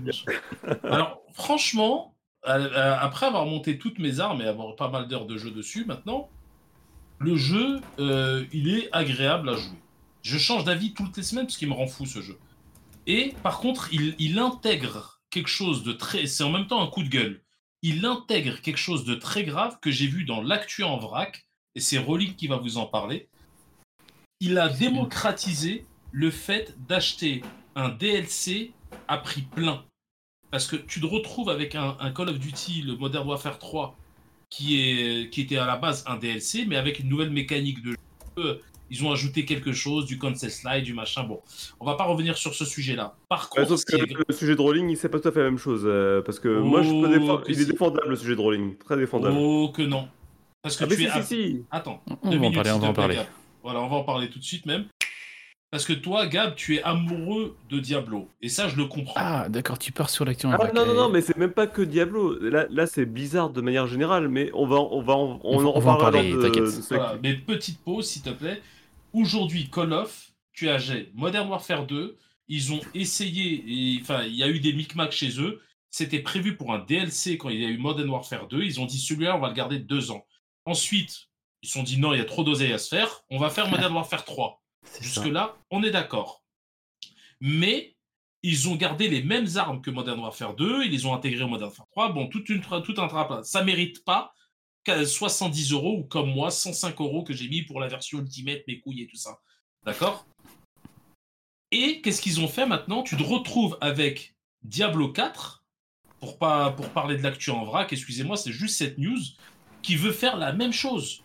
Alors, franchement, euh, après avoir monté toutes mes armes et avoir pas mal d'heures de jeu dessus maintenant, le jeu, euh, il est agréable à jouer. Je change d'avis toutes les semaines parce qu'il me rend fou ce jeu. Et par contre, il, il intègre quelque chose de très. C'est en même temps un coup de gueule. Il intègre quelque chose de très grave que j'ai vu dans l'actu en vrac, et c'est Rolling qui va vous en parler. Il a démocratisé le fait d'acheter un DLC à prix plein. Parce que tu te retrouves avec un, un Call of Duty, le Modern Warfare 3, qui, est, qui était à la base un DLC, mais avec une nouvelle mécanique de jeu. Ils ont ajouté quelque chose, du console slide, du machin. Bon, on va pas revenir sur ce sujet-là. Par contre, sauf que le sujet de rolling, c'est pas tout à fait la même chose. euh, parce que moi, je peux Oh, défendre. Il est défendable le sujet de rolling. Très défendable. Oh que non. Parce que ah, tu si, es... si, si. Attends, On va en parler, on va en parler. Gab. Voilà, on va en parler tout de suite même. Parce que toi, Gab, tu es amoureux de Diablo. Et ça, je le comprends. Ah, d'accord, tu pars sur l'actu en Ah, non, non, non, mais c'est même pas que Diablo. Là, là c'est Blizzard de manière générale, mais on va, on va, en- on, On va- en on va en parler, de- Voilà, mais petite pause, s'il te plaît. Aujourd'hui, Call of, tu as j'ai Modern Warfare 2. Ils ont essayé, enfin, il y a eu des micmacs chez eux. C'était prévu pour un DLC quand il y a eu Modern Warfare 2. Ils ont dit celui-là, on va le garder deux ans. Ensuite, ils se sont dit non, il y a trop d'oseille à se faire. On va faire Modern Warfare 3. c'est ça. Jusque-là, on est d'accord. Mais ils ont gardé les mêmes armes que Modern Warfare 2, ils les ont intégrées au Modern Warfare 3. Bon, tout, une, tout un trapin. Ça mérite pas 70 euros ou comme moi, 105 euros que j'ai mis pour la version Ultimate, mes couilles et tout ça. D'accord? Et qu'est-ce qu'ils ont fait maintenant? Tu te retrouves avec Diablo 4, pour, pas, pour parler de l'actu en vrac, excusez-moi, c'est juste cette news. qui veut faire la même chose.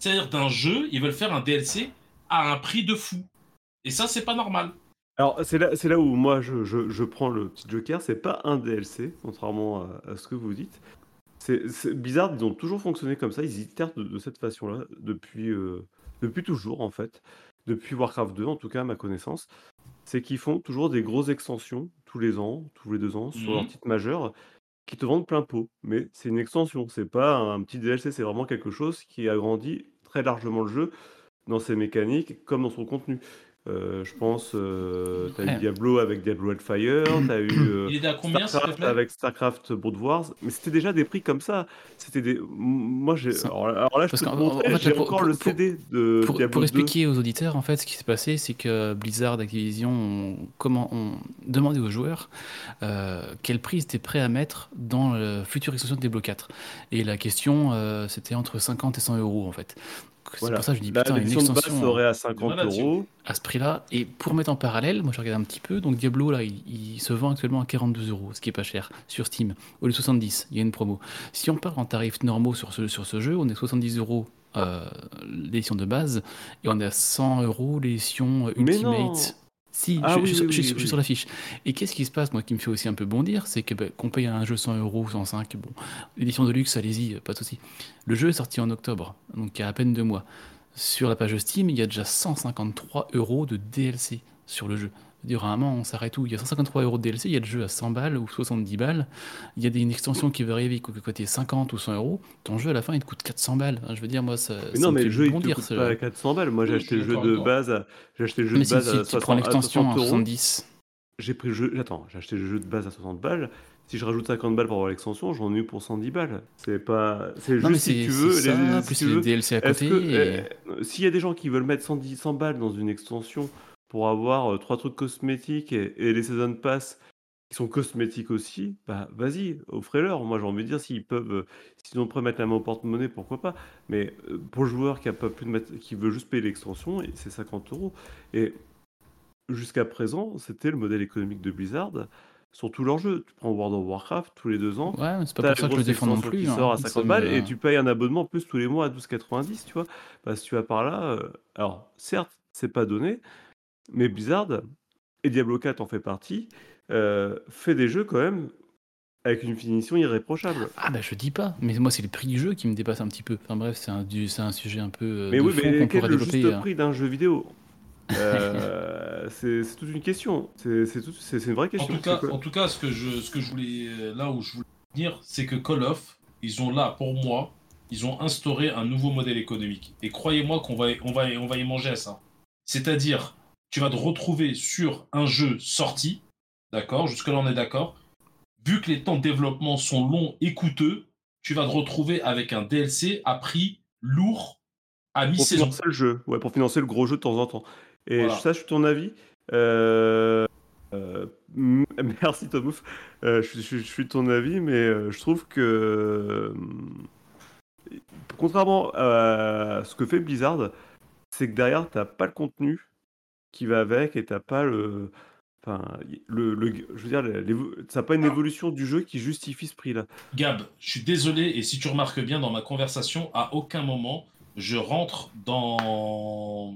C'est-à-dire d'un jeu, ils veulent faire un DLC à un prix de fou. Et ça, c'est pas normal. Alors, c'est là, là où moi je, je- prends le petit Joker. C'est pas un DLC, contrairement à ce que vous dites. C'est c'est bizarre, ils ont toujours fonctionné comme ça. Ils itèrent de, de cette façon-là depuis, euh, depuis toujours, en fait. Depuis Warcraft 2, en tout cas, à ma connaissance. C'est qu'ils font toujours des grosses extensions tous les ans, tous les deux ans, sur leur Mhm. titre majeur, qui te vendent plein pot. Mais c'est une extension, c'est pas un petit DLC, c'est vraiment quelque chose qui agrandit très largement le jeu dans ses mécaniques comme dans son contenu. Euh, je pense, euh, t'as Ouais. eu Diablo avec Diablo Hellfire, t'as eu euh, Il est à combien, s'il te Starcraft avec Starcraft Brood Wars, mais c'était déjà des prix comme ça. C'était des. Moi, j'ai. Alors, alors là, je Parce peux te en fait, j'ai pour- encore pour- le CD de Pour, Diablo pour 2. expliquer aux auditeurs, en fait, ce qui s'est passé, c'est que Blizzard, Activision ont, comment, ont demandé aux joueurs euh, quel prix ils étaient prêts à mettre dans la future extension de Diablo 4. Et la question, euh, c'était entre 50 et 100 euros, en fait. C'est Voilà. pour ça que je dis, La putain, une l'édition de base extension serait à 50 Voilà, tu- euros. à ce prix-là. Et pour mettre en parallèle, moi je regarde un petit peu, donc Diablo, là, il, il se vend actuellement à 42 euros, ce qui est pas cher, sur Steam. Au lieu de 70, il y a une promo. Si on part en tarifs normaux sur ce, sur ce jeu, on est 70 euros euh, l'édition de base, et on est à 100 euros l'édition euh, Mais non. Ultimate. Si, Ah je, oui, je- oui, je- je- oui, je oui. suis sur la fiche. Et qu'est-ce qui se passe, moi, qui me fait aussi un peu bondir, c'est que ben, qu'on paye un jeu 100 euros, 105, bon, l'édition de luxe, allez-y, pas de souci. Le jeu est sorti en octobre, donc il y a à peine deux mois. Sur la page Steam, il y a déjà 153 euros de DLC sur le jeu. C'est-à-dire, à un moment, on s'arrête où? Il y a 153 euros de DLC, il y a le jeu à 100 balles ou 70 balles. Il y a des, une extension qui va arriver qui côté 50 ou 100 euros. Ton jeu, à la fin, il te coûte 400 balles. Enfin, Je veux dire, moi, ça, Mais ça non, mais le jeu, il te coûte pas à 400 balles. Moi, j'ai acheté je le jeu de base à... J'ai acheté le jeu de si, base à tu 60, prends à l'extension 60 à euros. 70. J'ai pris le jeu. Attends, j'ai acheté le jeu de base à 60 balles. Si je rajoute 50 balles pour avoir l'extension, j'en ai eu pour 110 balles. C'est pas. C'est juste si tu veux. ça, les- si plus tu les veux, DLC à côté. euh, s'il y a des gens qui veulent mettre 110, 100 balles dans une extension pour avoir euh, trois trucs cosmétiques et, et les season pass qui sont cosmétiques aussi, bah vas-y, offrez-leur. Moi j'ai envie de dire s'ils peuvent, euh, s'ils ont prêt à mettre la main au porte-monnaie, pourquoi pas. Mais euh, pour le joueur qui a pas pu de mettre, qui veut juste payer l'extension, et c'est 50 euros. Et jusqu'à présent, c'était le modèle économique de Blizzard sur tous leurs jeux. Tu prends World of Warcraft tous les deux ans. Ouais, mais c'est pas pour ça que je le défends non plus. qui hein. sort à Ça 50 me- balles et tu payes un abonnement en plus tous les mois à 12,90, tu vois. Bah, si tu vas par là, euh, alors certes, c'est pas donné, mais Blizzard, et Diablo 4 en fait partie, euh, fait des jeux quand même avec une finition irréprochable. Ah bah je dis pas, mais moi c'est le prix du jeu qui me dépasse un petit peu. Enfin bref, c'est un, du- c'est un sujet un peu euh, mais de oui, fond mais qu'on quel est pourrait le juste hein. prix d'un jeu vidéo? Euh, c'est c'est toute une question. C'est c'est tout- c'est- c'est une vraie En question. tout C'est cas, en tout cas, ce que je, ce que je voulais, euh, là où je voulais venir, c'est que Call of, ils ont là, pour moi, ils ont instauré un nouveau modèle économique. Et croyez-moi qu'on va, on va, on va y manger à ça. C'est-à-dire, tu vas te retrouver sur un jeu sorti, d'accord Jusque-là, on est d'accord. Vu que les temps de développement sont longs et coûteux, tu vas te retrouver avec un DLC à prix lourd à pour mi-saison. financer le jeu, ouais, pour financer le gros jeu de temps en temps. Et Voilà. ça, je suis ton avis. Euh, euh, merci Tomouf. Euh, je, je- je suis de ton avis, mais euh, je trouve que euh, contrairement à ce que fait Blizzard, c'est que derrière t'as pas le contenu qui va avec et t'as pas le, enfin, le, je veux dire, t'as pas une évolution du jeu qui justifie ce prix-là. Gab, je suis désolé, et si tu remarques bien dans ma conversation, à aucun moment je rentre dans,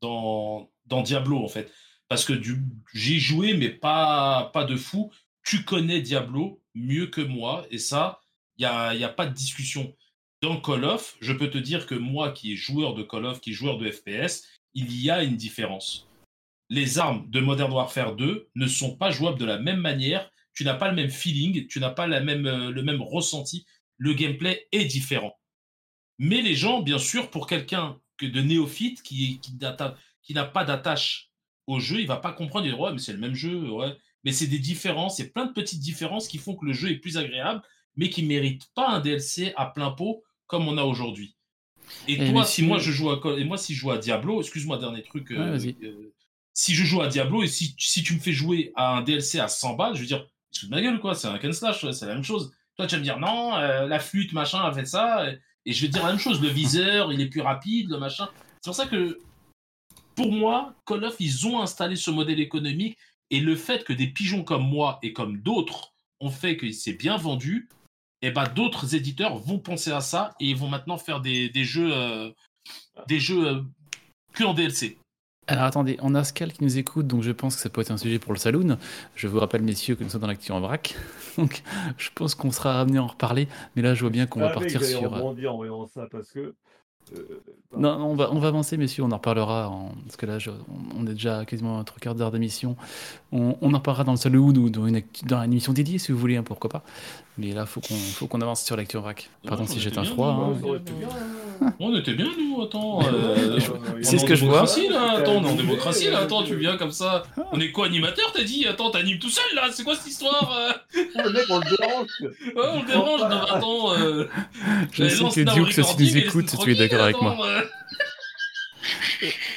dans, dans Diablo en fait. Parce que du... j'ai joué, mais pas, pas de fou. Tu connais Diablo mieux que moi, et ça, il n'y a, y a pas de discussion. Dans Call of, je peux te dire que moi qui est joueur de Call of, qui est joueur de FPS, il y a une différence. Les armes de Modern Warfare 2 ne sont pas jouables de la même manière tu n'as pas le même feeling, tu n'as pas euh, le même ressenti. Le gameplay est différent. Mais les gens, bien sûr, pour quelqu'un que de néophyte qui, n'a pas d'attache au jeu, il va pas comprendre. Il va ouais, mais c'est le même jeu. Mais c'est des différences, c'est plein de petites différences qui font que le jeu est plus agréable, mais qui ne méritent pas un DLC à plein pot comme on a aujourd'hui. Et, Et toi, mais si moi je joue à Call- et moi si je joue à Diablo, excuse-moi dernier truc. euh, Ouais, euh, si je joue à Diablo et si, si tu me fais jouer à un DLC à 100 balles, je veux dire, tu te de ma gueule quoi, c'est un can slash, c'est la même chose. Toi tu vas me dire non, euh, la flûte machin a fait ça, et, et je vais te dire la même chose, le viseur il est plus rapide, le machin. C'est pour ça que pour moi, Call of ils ont installé ce modèle économique et le fait que des pigeons comme moi et comme d'autres ont fait que c'est bien vendu, et bah d'autres éditeurs vont penser à ça et ils vont maintenant faire des, des jeux, euh, des jeux euh, que en DLC. Alors attendez, on a Scal qui nous écoute, donc je pense que ça peut être un sujet pour le saloon. Je vous rappelle, messieurs, que nous sommes dans l'actu en vrac. Donc je pense qu'on sera amené à en reparler. Mais là, je vois bien qu'on va Ah, partir sur. euh, rebondir en voyant ça parce que. Euh, Non, on va, on va avancer, messieurs, on en reparlera. En... Parce que là, je- on est déjà quasiment à trois quarts d'heure d'émission. On, on en parlera dans le saloon ou dans une, dans une émission dédiée, si vous voulez, hein, pourquoi pas. Mais là, faut qu'on faut qu'on avance sur l'actu en vrac. Pardon si était un froid. nous, hein. Hein. On était bien, nous, attends. euh, c'est ce que je vois. Là, attends, on est en démocratie, là, attends, tu viens comme ça. On est co-animateur, t'as dit Attends, t'animes tout seul, là, c'est quoi cette histoire euh Le mec, on le dérange. Ouais, on le dérange, non, attends. Euh... Je sais que Duke, si nous écoute, tu es d'accord avec moi. euh.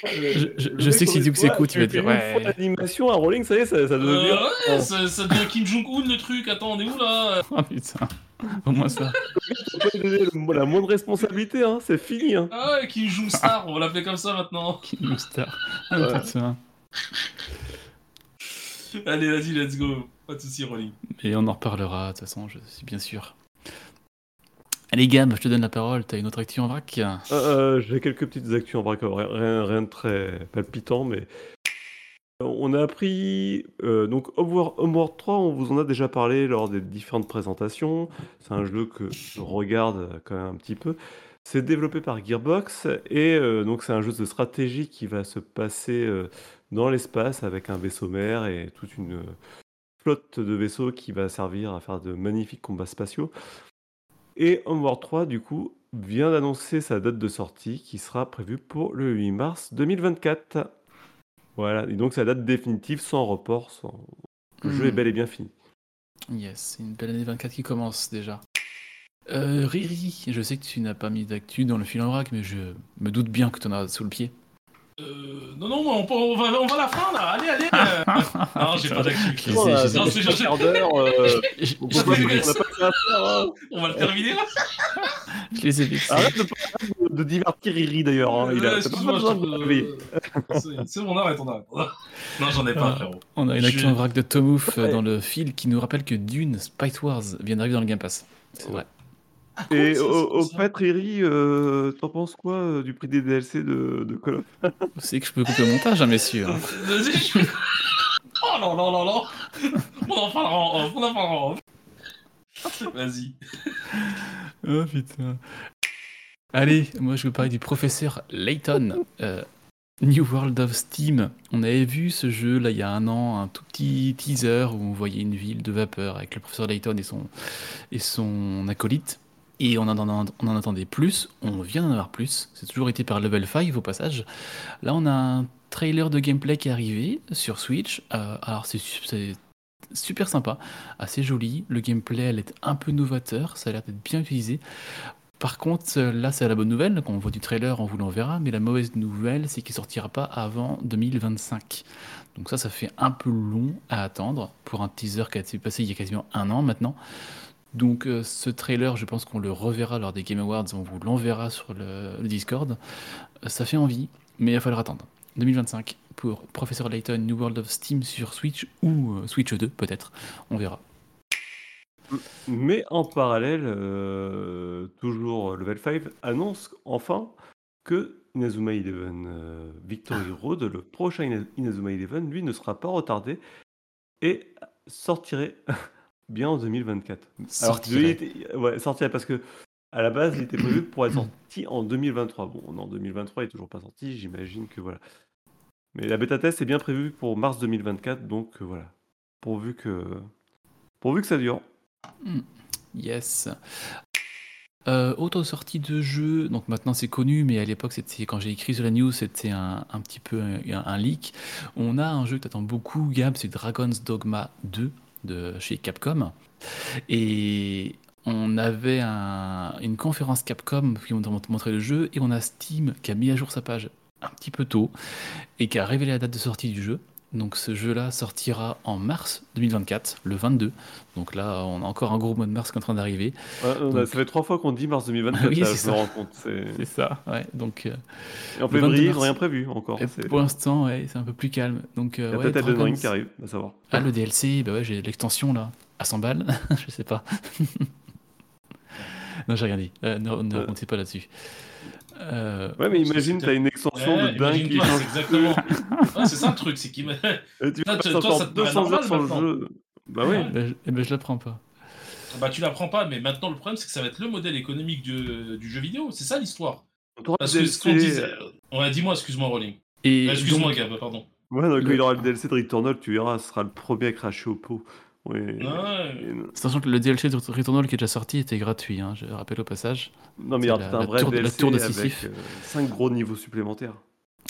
Je- je- je sais que si Duke s'écoute, il va dire, ouais. L'animation à Rolling, ça y est, ça, ça Euh, devient. ouais, ça, ça devient Kim Jong-un le truc, attends, on est où là Oh putain, au moins ça. Donner le- la moindre responsabilité, hein. c'est fini. Hein. Ah ouais, Kim Jong-star, on va l'appeler comme ça maintenant. King Star. Ah Ouais. putain. Allez, vas-y, let's go. Pas de soucis, Rolling. Et on en reparlera, de toute façon, je suis bien sûr. Allez Gab, je te donne la parole, t'as une autre actu en vrac Euh, euh, J'ai quelques petites actus en vrac, rien, rien, de très palpitant, mais on a appris euh, donc Homeworld, Homeworld 3, on vous en a déjà parlé lors des différentes présentations. C'est un jeu que je regarde quand même un petit peu. C'est développé par Gearbox et euh, donc c'est un jeu de stratégie qui va se passer dans l'espace avec un vaisseau mère et toute une flotte de vaisseaux qui va servir à faire de magnifiques combats spatiaux. Et Homeworld 3, du coup, vient d'annoncer sa date de sortie qui sera prévue pour le 8 mars 2024. Voilà, et donc sa date définitive sans report. Sans... Le jeu Hmm. est bel et bien fini. Yes, c'est une belle année 24 qui commence déjà. Euh, Riri, je sais que tu n'as pas mis d'actu dans le fil en vrac, mais je me doute bien que tu en as sous le pied. Euh, non, non, on, peut- on va, on va à la fin là, allez, allez. euh. non, j'ai pas Je, on va le terminer là. je les ai vexés. Arrête de, de divertir Riri d'ailleurs. hein. Il a Euh, pas besoin de. C'est- bon, on arrête, on arrête. Non, j'en ai pas, Ah. frérot. On a une en vrac de Tomouf euh, dans le fil qui nous rappelle que Dune Spite Wars vient d'arriver dans le Game Pass. C'est vrai. Ah, Et au, c'est au ça. fait, Riri, euh, t'en penses quoi euh, du prix des DLC de, de Call of? Vous savez que je peux couper le montage, hein, messieurs. hein. Vas-y, je- Oh non, non, non, non. On en parlera en off, on en parlera en off. Vas-y. Oh putain. Allez, moi je veux parler du professeur Layton. euh, New World of Steam. On avait vu ce jeu là il y a un an, un tout petit teaser où on voyait une ville de vapeur avec le professeur Layton et son, et son acolyte. Et on en, attendait plus, on vient d'en avoir plus. C'est toujours été par Level 5 au passage. Là on a un trailer de gameplay qui est arrivé sur Switch. Euh, alors c'est su- c'est super sympa, assez joli. Le gameplay elle est un peu novateur, ça a l'air d'être bien utilisé. Par contre, euh, là, c'est la bonne nouvelle. Quand on voit du trailer, on vous l'enverra. Mais la mauvaise nouvelle, c'est qu'il sortira pas avant 2025. Donc ça, ça fait un peu long à attendre pour un teaser qui a été passé il y a quasiment un an maintenant. Donc euh, ce trailer, je pense qu'on le reverra lors des Game Awards. On vous l'enverra sur le, le Discord. Euh, ça fait envie, mais il va falloir attendre. 2025 pour Professor Layton New World of Steam sur Switch ou euh, Switch 2 peut-être. On verra. Mais en parallèle, toujours Level 5 annonce enfin que Inazuma Eleven Victory Road, le prochain Ina- Inazuma Eleven, lui ne sera pas retardé et sortirait bien en 2024. Alors, Sortirait. était- ouais, sortirait parce que à la base, il était prévu pour être sorti en 2023. Bon, on est en 2023, il est toujours pas sorti, j'imagine que voilà. Mais la bêta test est bien prévue pour mars 2024, donc euh, voilà. Pourvu que pourvu que ça dure. Yes. Euh, autre sortie de jeu, donc maintenant c'est connu, mais à l'époque, c'était quand j'ai écrit sur la news, c'était un, un petit peu un, un leak. On a un jeu que t'attends beaucoup, Gab, c'est Dragon's Dogma 2 chez Capcom. Et on avait un- une conférence Capcom qui ont montré le jeu, et on a Steam qui a mis à jour sa page un petit peu tôt, et qui a révélé la date de sortie du jeu. Donc ce jeu-là sortira en mars 2024, le 22. Donc là, on a encore un gros mois de mars qui est en train d'arriver. Ouais, on a- Donc- Ça fait trois fois qu'on dit mars 2024, Oui, là, c'est je ça. me rends compte. c'est- ça, ouais. Donc euh, Et en Le 22 février, mars. rien prévu encore. pour l'instant, ouais, c'est un peu plus calme. Donc Il y euh, a ouais, peut-être Elden qui arrive, à savoir. Ah, le DLC, bah ouais, j'ai l'extension là, à 100 balles, je sais pas. Non, j'ai rien dit. Euh, ne ne Euh. racontez pas là-dessus. Euh, Ouais, mais imagine, t'as une extension Ouais, de dingue qui change. c'est exactement. Ouais, c'est ça le truc, c'est qu'il tu Toi, passes toi, encore ça te paraît 200 heures sur le jeu. Bah oui. Ouais. ben, je, eh ben, je l'apprends pas. Bah tu l'apprends pas, mais maintenant le problème c'est que ça va être le modèle économique du, du jeu vidéo, c'est ça l'histoire. Parce que ce qu'on disait... Ouais, dis-moi, excuse-moi Rolling. Et Excuse-moi donc, Gab, pardon. Ouais, donc, il aura le DLC de Returnal, tu verras, ce sera le premier à cracher au pot. Ouais. Ouais. Sachant que le DLC de Returnal qui est déjà sorti était gratuit, hein, je rappelle au passage. Non, mais C'est un vrai tour DLC tour de avec Sisyphe. 5 gros niveaux supplémentaires.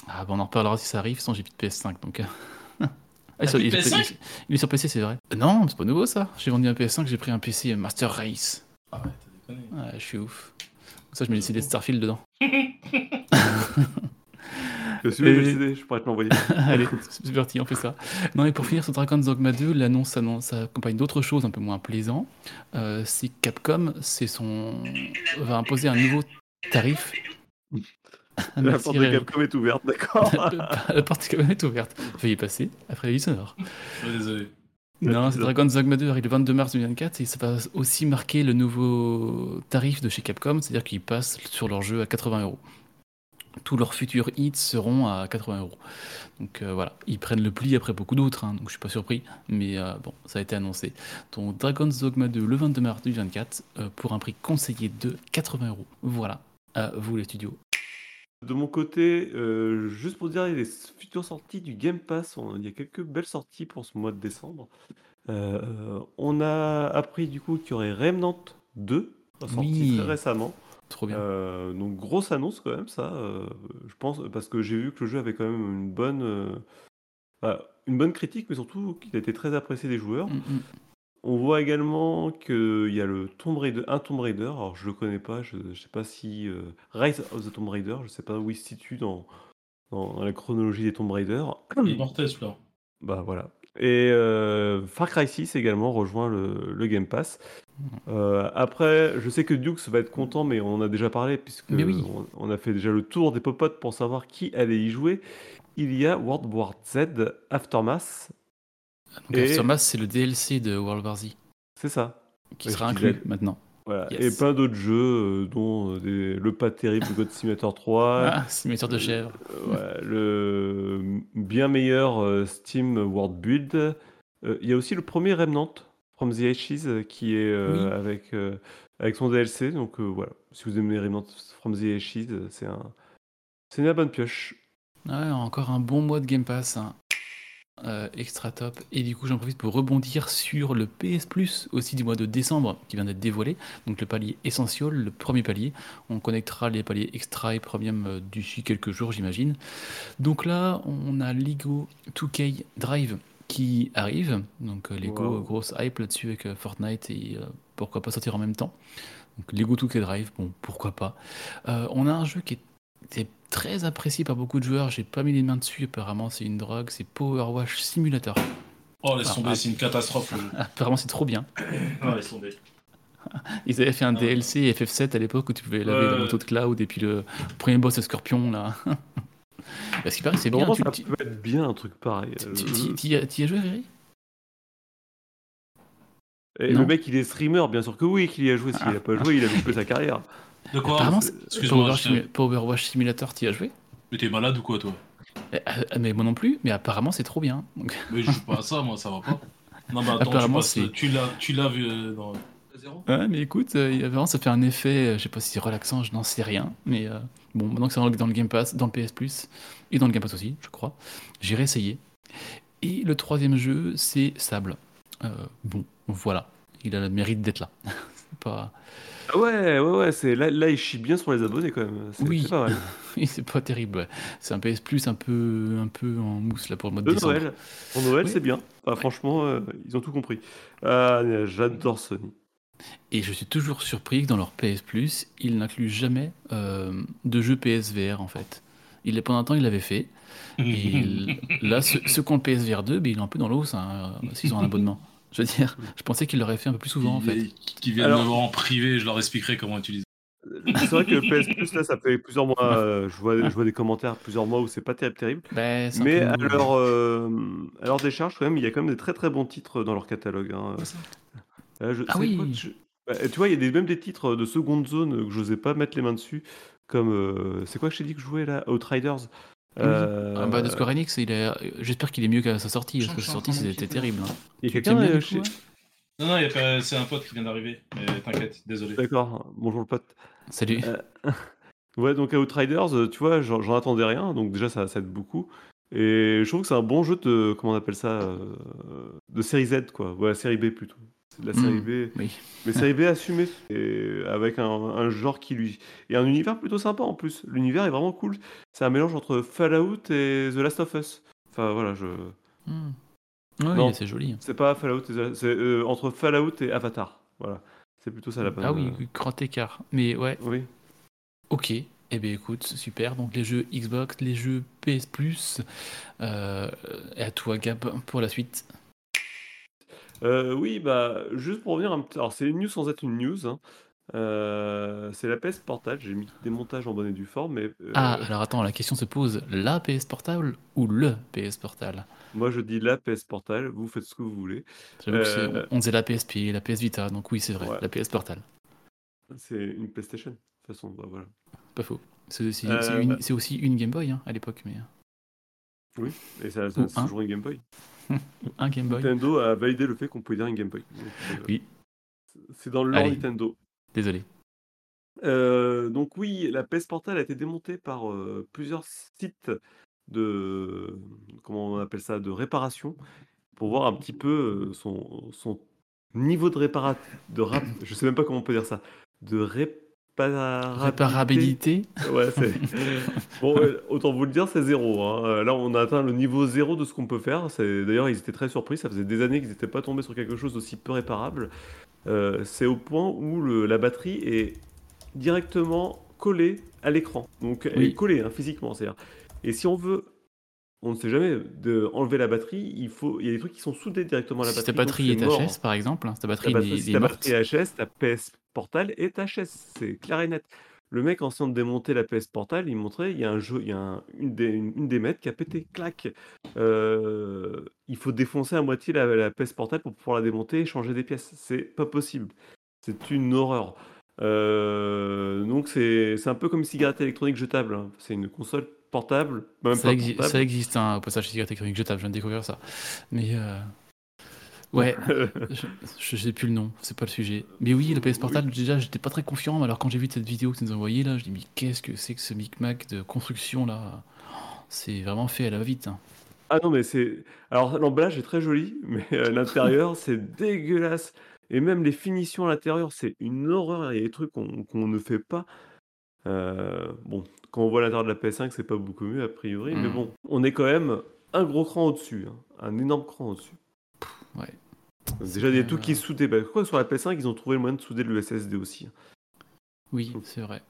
Ah, bon, on en reparlera si ça arrive, sinon j'ai plus de PS5 donc. euh. ah, il, est sur- PS5? il- il est sur PC, c'est vrai. Euh, Non, c'est pas nouveau ça. J'ai vendu un PS5, j'ai pris un PC Master Race. Ah ouais, t'as déconné. Ouais, je suis ouf. Ça, je mets les CD de Starfield dedans. Je suis le Et- je pourrais te l'envoyer. Allez, c'est parti, on fait ça. Non, et pour finir sur Dragon's Dogma 2, l'annonce accompagne d'autres choses un peu moins plaisantes. Euh, c'est Capcom, c'est son va imposer un nouveau tarif. La porte de. Capcom est ouverte, d'accord La porte quand même est ouverte. Veuillez passer après la vie sonore. Ouais, désolé. Non, c'est Dragon's Dogma 2 arrive le 22 mars 2024 et ça va aussi marquer le nouveau tarif de chez Capcom, c'est-à-dire qu'ils passent sur leur jeu à 80 euros. Tous leurs futurs hits seront à 80 euros. Donc euh, voilà, ils prennent le pli après beaucoup d'autres, hein, donc je suis pas surpris, mais euh, bon, ça a été annoncé. Donc Dragon's Dogma 2 le 22 mars 2024 euh, pour un prix conseillé de 80 euros. Voilà, à vous les studios. De mon côté, juste pour dire les futures sorties du Game Pass, on- il y a quelques belles sorties pour ce mois de décembre. On a appris du coup qu'il y aurait Remnant 2, sorti Oui. très récemment. Trop bien. Euh, donc grosse annonce quand même ça, euh, je pense, parce que j'ai vu que le jeu avait quand même une bonne, euh, bah, une bonne critique, mais surtout qu'il a été très apprécié des joueurs. Mm, mm. On voit également qu'il y a le Tomb Raider, un Tomb Raider, alors je le connais pas, je ne sais pas si... euh, Rise of the Tomb Raider, je sais pas où il se situe dans, dans, dans la chronologie des Tomb Raider. Il est mortel celui-là. Bah voilà. Et euh, Far Cry 6 également rejoint le, le Game Pass. Euh, après, je sais que Dukes va être content, mais on en a déjà parlé, puisque oui. on, on a fait déjà le tour des popotes pour savoir qui allait y jouer. Il y a World War Z Aftermath, Donc Et- Aftermath, c'est le DLC de World War Z c'est ça. qui sera inclus maintenant. Voilà. Yes. Et plein d'autres jeux, euh, dont euh, des- le pas terrible God Simulator 3, Ah, simulateur de chèvre. euh, ouais, le bien meilleur Steam World Build. Il y a aussi le premier Remnant From the Ashes qui est Oui. avec, avec son DLC. Donc voilà, si vous aimez Remnant From the Ashes, c'est un, une bonne pioche. Ouais, encore un bon mois de Game Pass. hein. Euh, extra top. Et du coup, j'en profite pour rebondir sur le PS Plus aussi du mois de décembre qui vient d'être dévoilé. Donc le palier essentiel, le premier palier. On connectera les paliers extra et premium euh, d'ici quelques jours, j'imagine. Donc là, on a Lego 2K Drive qui arrive. Donc euh, Lego, Wow. grosse hype là-dessus avec Fortnite et euh, pourquoi pas sortir en même temps. Donc Lego 2K Drive, bon, pourquoi pas. Euh, on a un jeu qui est c'est très apprécié par beaucoup de joueurs. J'ai pas mis les mains dessus. Apparemment, c'est une drogue. C'est Power Wash Simulator. Oh, laisse tomber, ah. c'est une catastrophe. Apparemment, c'est trop bien. Ah, laisse tomber. Ils avaient fait un Ah. DLC FF7 à l'époque où tu pouvais laver Ouais. la moto de Cloud et puis le premier boss de Scorpion là. Parce qu'il paraît que c'est bien. Tu, ça tu- peut être bien un truc pareil. tu- Euh, as- joué, Riri? Et le mec, il est streamer, bien sûr que oui, qu'il y a joué. S'il n'a pas joué, il a loupé sa carrière. De quoi Apparemment, Power, je Simulator, tu y as joué? Mais t'es malade ou quoi, toi? Eh, euh, Mais moi non plus. Mais apparemment, c'est trop bien. Donc, Mais je joue pas à ça, moi, ça va pas. Non, mais attends, tu, Apparemment, tu l'as tu l'as vu euh, dans. Zéro? Ouais, mais écoute, euh, apparemment ça fait un effet, euh, je sais pas si c'est relaxant, je n'en sais rien, mais euh, bon, maintenant que c'est dans le, dans le Game Pass, dans le PS Plus, et dans le Game Pass aussi, je crois, j'irai essayer. Et le troisième jeu, c'est Sable. Euh, bon, voilà, il a le mérite d'être là. c'est pas... Ah ouais, ouais, ouais. C'est là, là, il chie bien sur les abonnés quand même. Oui. c'est pas mal. Oui, c'est pas terrible, ouais. C'est un PS Plus un peu, un peu en mousse là pour le mois de De décembre. Noël. Pour Noël, Oui. c'est bien. Franchement, euh, ils ont tout compris. Ah, J'adore Sony. Et je suis toujours surpris que dans leur PS Plus, ils n'incluent jamais euh, de jeux PSVR en fait. Il, pendant un temps, ils l'avaient fait. Et là, ceux, ceux qui ont le PSVR 2, ben, ils ont un peu dans l'eau, ça, euh, s'ils ont un abonnement. Je veux dire, je pensais qu'ils l'auraient fait un peu plus souvent en fait. Qui, viennent Alors- me voir en privé, je leur expliquerai comment utiliser. C'est vrai que PS Plus, là, ça fait plusieurs mois. euh, je, vois, je vois des commentaires plusieurs mois où c'est pas terrible, terrible. Un Mais à leur, euh, à leur décharge, quand même, il y a quand même des très très bons titres dans leur catalogue. hein. Là, je- Ah oui. quoi que je- Bah, tu vois, il y a des, même des titres de seconde zone que je n'osais pas mettre les mains dessus, comme euh, c'est quoi que je t'ai dit que je jouais là, Outriders? Oui. Ah bah, de Square Enix, il est... j'espère qu'il est mieux qu'à sa sortie, parce que sa sortie c'était terrible. hein. Il y a quelqu'un euh, chez- Non, non, pas- c'est un pote qui vient d'arriver. Mais t'inquiète, désolé. D'accord, bonjour le pote. Salut. Euh, Ouais, donc Outriders, euh, tu vois, j'en j'en attendais rien, donc déjà ça, ça aide beaucoup. Et je trouve que c'est un bon jeu de, comment on appelle ça, euh, de série Z, quoi. Ouais, série B plutôt. C'est de la série Hmm, B. Oui. Mais série B assumée, et avec un, un genre qui lui... Et un univers plutôt sympa en plus. L'univers est vraiment cool. C'est un mélange entre Fallout et The Last of Us. Enfin voilà, je... Hmm. Oui, Non. c'est joli. C'est pas Fallout, et The- c'est euh, entre Fallout et Avatar. Voilà. C'est plutôt ça la bonne... Ah oui, grand écart. Mais ouais, Oui. ok. Eh bien écoute, super. Donc les jeux Xbox, les jeux PS Plus. Euh, et à toi Gab pour la suite. Euh, oui, bah, juste pour revenir un petit... Alors, c'est une news sans être une news. hein. Euh, c'est la PS Portal. J'ai mis des montages en bonne et due forme, mais euh, Ah, alors attends, la question se pose, la PS Portable ou le PS Portal moi je dis la PS Portal. Vous faites ce que vous voulez. J'avoue que c'est- Euh, on disait la PSP, la PS Vita, donc oui c'est vrai, Ouais. la PS Portal. C'est une PlayStation. De toute façon, bah, voilà. Pas faux. C'est aussi, Euh, c'est une, bah- c'est aussi une Game Boy hein, à l'époque, mais Et ça, ça Ou c'est un. toujours une Game Boy. un Game Boy. Nintendo a validé le fait qu'on pouvait dire une Game Boy. Donc, euh, Oui. C'est dans le lore. Nintendo. Désolé. Euh, donc oui, la PS Portal a été démontée par euh, plusieurs sites de comment on appelle ça de réparation pour voir un petit peu son, son niveau de réparation de rap, je sais même pas comment on peut dire ça de réparabilité. Réparabilité Ouais, bon. ouais, autant vous le dire, c'est zéro. hein. Euh, Là, on a atteint le niveau zéro de ce qu'on peut faire. C'est d'ailleurs, ils étaient très surpris. Ça faisait des années qu'ils n'étaient pas tombés sur quelque chose d'aussi peu réparable. Euh, c'est au point où le- la batterie est directement collée à l'écran. Donc, elle Oui. est collée hein, physiquement. Et si on veut, on ne sait jamais, de enlever la batterie, il faut, il y a des trucs qui sont soudés directement à la Si batterie. ta donc batterie c'est est. HS par exemple, ta Ta batterie batterie, est, si est ta batterie HS, ta PS Portal est HS, c'est clair et net. Le mec, en essayant de démonter la PS Portal, il montrait, il y a un jeu, il y a un- une, des, une, une des maîtres qui a pété, clac. Euh, il faut défoncer à moitié la, la PS Portal pour pouvoir la démonter et changer des pièces. C'est pas possible. C'est une horreur. Euh, donc c'est un peu comme une cigarette électronique jetable. hein. C'est une console portable, même Ça, pas exi- portable. ça existe un passage cigarette électronique jetable, je viens de découvrir ça. Mais euh, ouais, je, je sais plus le nom, c'est pas le sujet. Mais oui, le PS Portal, déjà, j'étais pas très confiant. Alors quand j'ai vu cette vidéo que tu nous as envoyée là, je dis mais qu'est-ce que c'est que ce micmac de construction là? C'est vraiment fait à la va-vite. hein. Ah non, mais c'est. Alors, l'emballage est très joli, mais euh, l'intérieur, c'est dégueulasse. Et même les finitions à l'intérieur, c'est une horreur. Il y a des trucs qu'on ne fait pas. Euh, bon, quand on voit l'intérieur de la PS5, c'est pas beaucoup mieux, a priori. Mais Mm. bon, on est quand même un gros cran au-dessus. hein. Un énorme cran au-dessus. Ouais. Donc déjà, tout même, qui est euh, soudé. Bah, quoi, sur la PS5, ils ont trouvé le moyen de souder le SSD aussi. hein. Oui, c'est vrai.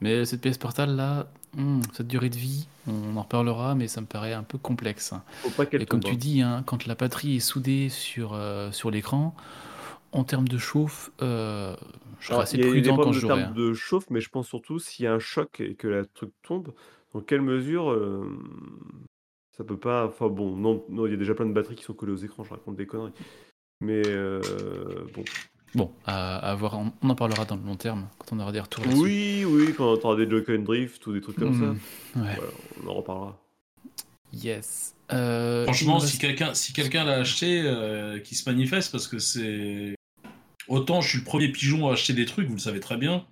Mais cette PS Portal là, hmm, cette durée de vie, on en reparlera, mais ça me paraît un peu complexe. Faut pas Et comme tombe, tu hein. dis, hein, quand la batterie est soudée sur, euh, sur l'écran, en termes de chauffe, euh, je serais assez des prudent quand je jouerai. termes hein. de chauffe, mais je pense surtout s'il y a un choc et que la truc tombe, dans quelle mesure euh, ça peut pas. Enfin bon, non, non, il y a déjà plein de batteries qui sont collées aux écrans, je raconte des conneries. Mais euh, bon. Bon, à, à voir, on, on en parlera dans le long terme, quand on aura des retours là-dessus. Oui, oui, quand on entendra des Joy-Con Drift ou des trucs comme Hmm, ça, ouais. voilà, on en reparlera. Yes. Euh, Franchement, si reste- quelqu'un si quelqu'un l'a acheté, euh, qui se manifeste, parce que c'est. Autant je suis le premier pigeon à acheter des trucs, vous le savez très bien.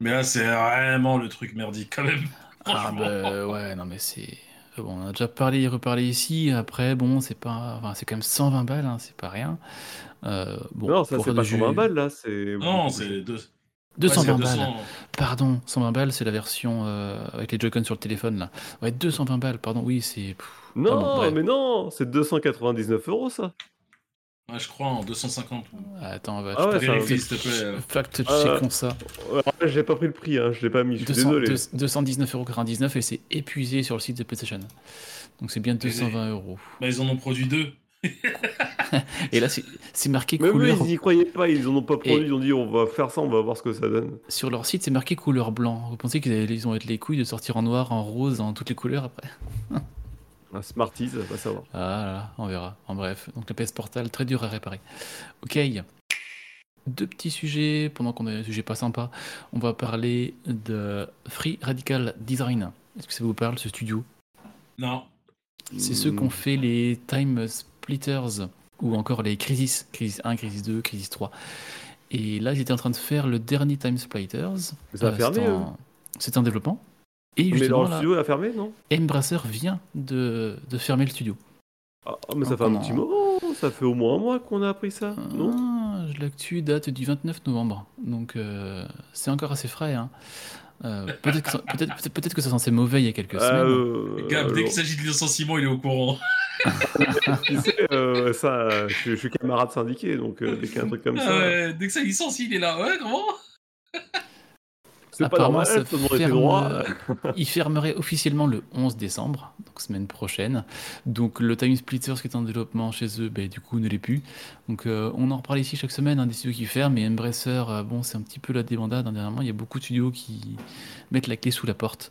Mais là, c'est vraiment le truc merdique quand même. Ah Franchement. bah ouais, non mais c'est... Bon, on a déjà parlé et reparlé ici, après, bon, c'est pas... Enfin, c'est quand même 120 balles, hein, c'est pas rien. Euh, bon, non, ça c'est pas jeu- 120 balles là, c'est. Non, c'est deux- 220 ouais, c'est balles. 200. Pardon, 120 balles, c'est la version euh, avec les Joy-Con sur le téléphone là. Ouais, 220 balles, pardon, oui, c'est. Non, pardon, mais non, c'est 299 euros ça. Ouais, je crois en 250. Attends, va, Ah ouais, je ça- Vérifie, s'il te plaît. fact Ah, checkons ça. Alors là, j'ai pas pris le prix, hein, je l'ai pas mis, je suis 200 désolé. deux- 219,99€ et c'est épuisé sur le site de PlayStation. Donc c'est bien 220 euros. Bah, ils en ont produit deux. Et là, c'est c'est marqué Même couleur. ils y croyaient pas, ils en ont pas produit, Et- ils ont dit on va faire ça, on va voir ce que ça donne. Sur leur site, c'est marqué couleur blanc. Vous pensez qu'ils allaient- ils ont être les couilles de sortir en noir, en rose, en toutes les couleurs après? Un Smarties, va savoir. Ah là on verra. En bref, donc la PS Portal, très dur à réparer. Ok. deux petits sujets, pendant qu'on a un sujet pas sympa, on va parler de Free Radical Design. Est-ce que ça vous parle, ce studio? Non. C'est ceux qui ont fait les Time Splitters ou encore les Crisis, Crisis 1, Crisis 2, Crisis 3. Et là, ils étaient en train de faire le dernier Time Splitters. Ça a Euh, fermé, c'est en- C'est en développement. Et Mais justement, leur là, studio a fermé, non Embracer vient de, de fermer le studio. Ah, mais ça Donc, fait un on petit en- moment, ça fait au moins un mois qu'on a appris ça, non Ah, L'actu date du 29 novembre, donc euh, c'est encore assez frais. hein. Euh, peut-être, que peut-être que ça sentait mauvais il y a quelques Ah, semaines. euh, Gab, dès alors, qu'il s'agit de licenciement, il est au courant. tu sais, euh, ça, je, je suis camarade syndiqué, donc euh, dès qu'il y a un truc comme Ah ça, ouais, dès que ça licencie, il est là. Ouais, comment? C'est pas Apparemment, normal, ça tout le monde était ferme- droit. Il fermerait officiellement le 11 décembre, donc semaine prochaine. Donc le Time Splitters qui est en développement chez eux, ben, du coup ne l'est plus. Donc euh, on en reparle ici chaque semaine, hein, des studios qui ferment, et Embracer, euh, bon c'est un petit peu la débandade. hein, dernièrement, il y a beaucoup de studios qui mettent la clé sous la porte.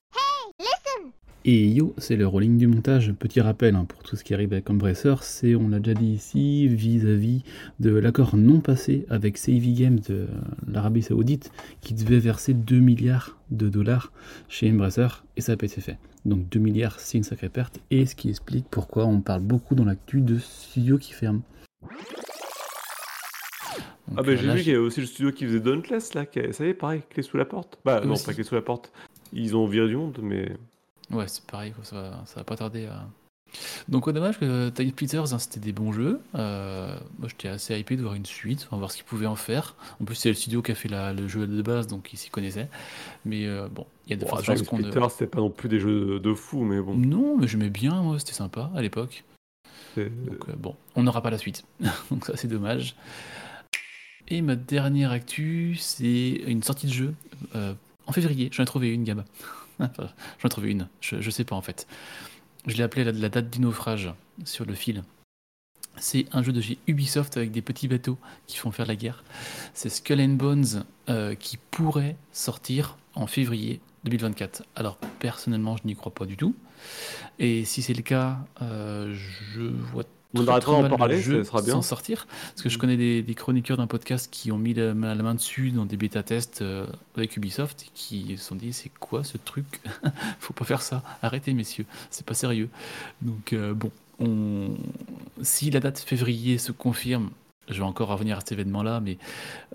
Et yo, c'est le rolling du montage. Petit rappel hein, pour tout ce qui arrive avec Embracer, c'est, on l'a déjà dit ici, vis-à-vis de l'accord non passé avec Savvy Games de l'Arabie Saoudite, qui devait verser 2 milliards de dollars chez Embracer, et ça n'a pas été fait. Donc 2 milliards, c'est une sacrée perte, et ce qui explique pourquoi on parle beaucoup dans l'actu de studios qui ferment. Donc, Ah, bah j'ai vu qu'il y avait aussi le studio qui faisait Dauntless, là, qui ça y est, pareil, clé sous la porte. Bah, non, aussi. pas clé sous la porte. Ils ont viré du monde, mais. Ouais, c'est pareil, quoi, ça, va, ça va pas tarder à. Donc, ouais, dommage que Time Splitters, hein, c'était des bons jeux. Euh, moi, j'étais assez hypé de voir une suite, on va voir ce qu'ils pouvaient en faire. En plus, c'est le studio qui a fait la- le jeu de base, donc ils s'y connaissaient. Mais euh, bon, il y a de Bon, fortes Time chances qu'on ne. Splitter, c'était pas non plus des jeux de, fou, mais bon. Non, mais j'aimais bien, moi, c'était sympa à l'époque. Donc, euh, bon, on n'aura pas la suite. donc, ça, c'est dommage. Et ma dernière actu, c'est une sortie de jeu euh, en février. J'en ai trouvé une, Gab. J'en ai une, je, je sais pas en fait. Je l'ai appelé la, la date du naufrage sur le fil. C'est un jeu de chez Ubisoft avec des petits bateaux qui font faire la guerre. C'est Skull and Bones euh, qui pourrait sortir en février 2024. Alors personnellement, je n'y crois pas du tout. Et si c'est le cas, euh, je vois On très d'en mal parler, le jeu ça sera bien. s'en sortir. Parce que je connais des, des chroniqueurs d'un podcast qui ont mis la, main- la main dessus dans des bêta-tests euh, avec Ubisoft et qui se sont dit c'est quoi ce truc Faut pas faire ça. Arrêtez messieurs, c'est pas sérieux. Donc euh, bon, on... si la date février se confirme, je vais encore revenir à cet événement-là, mais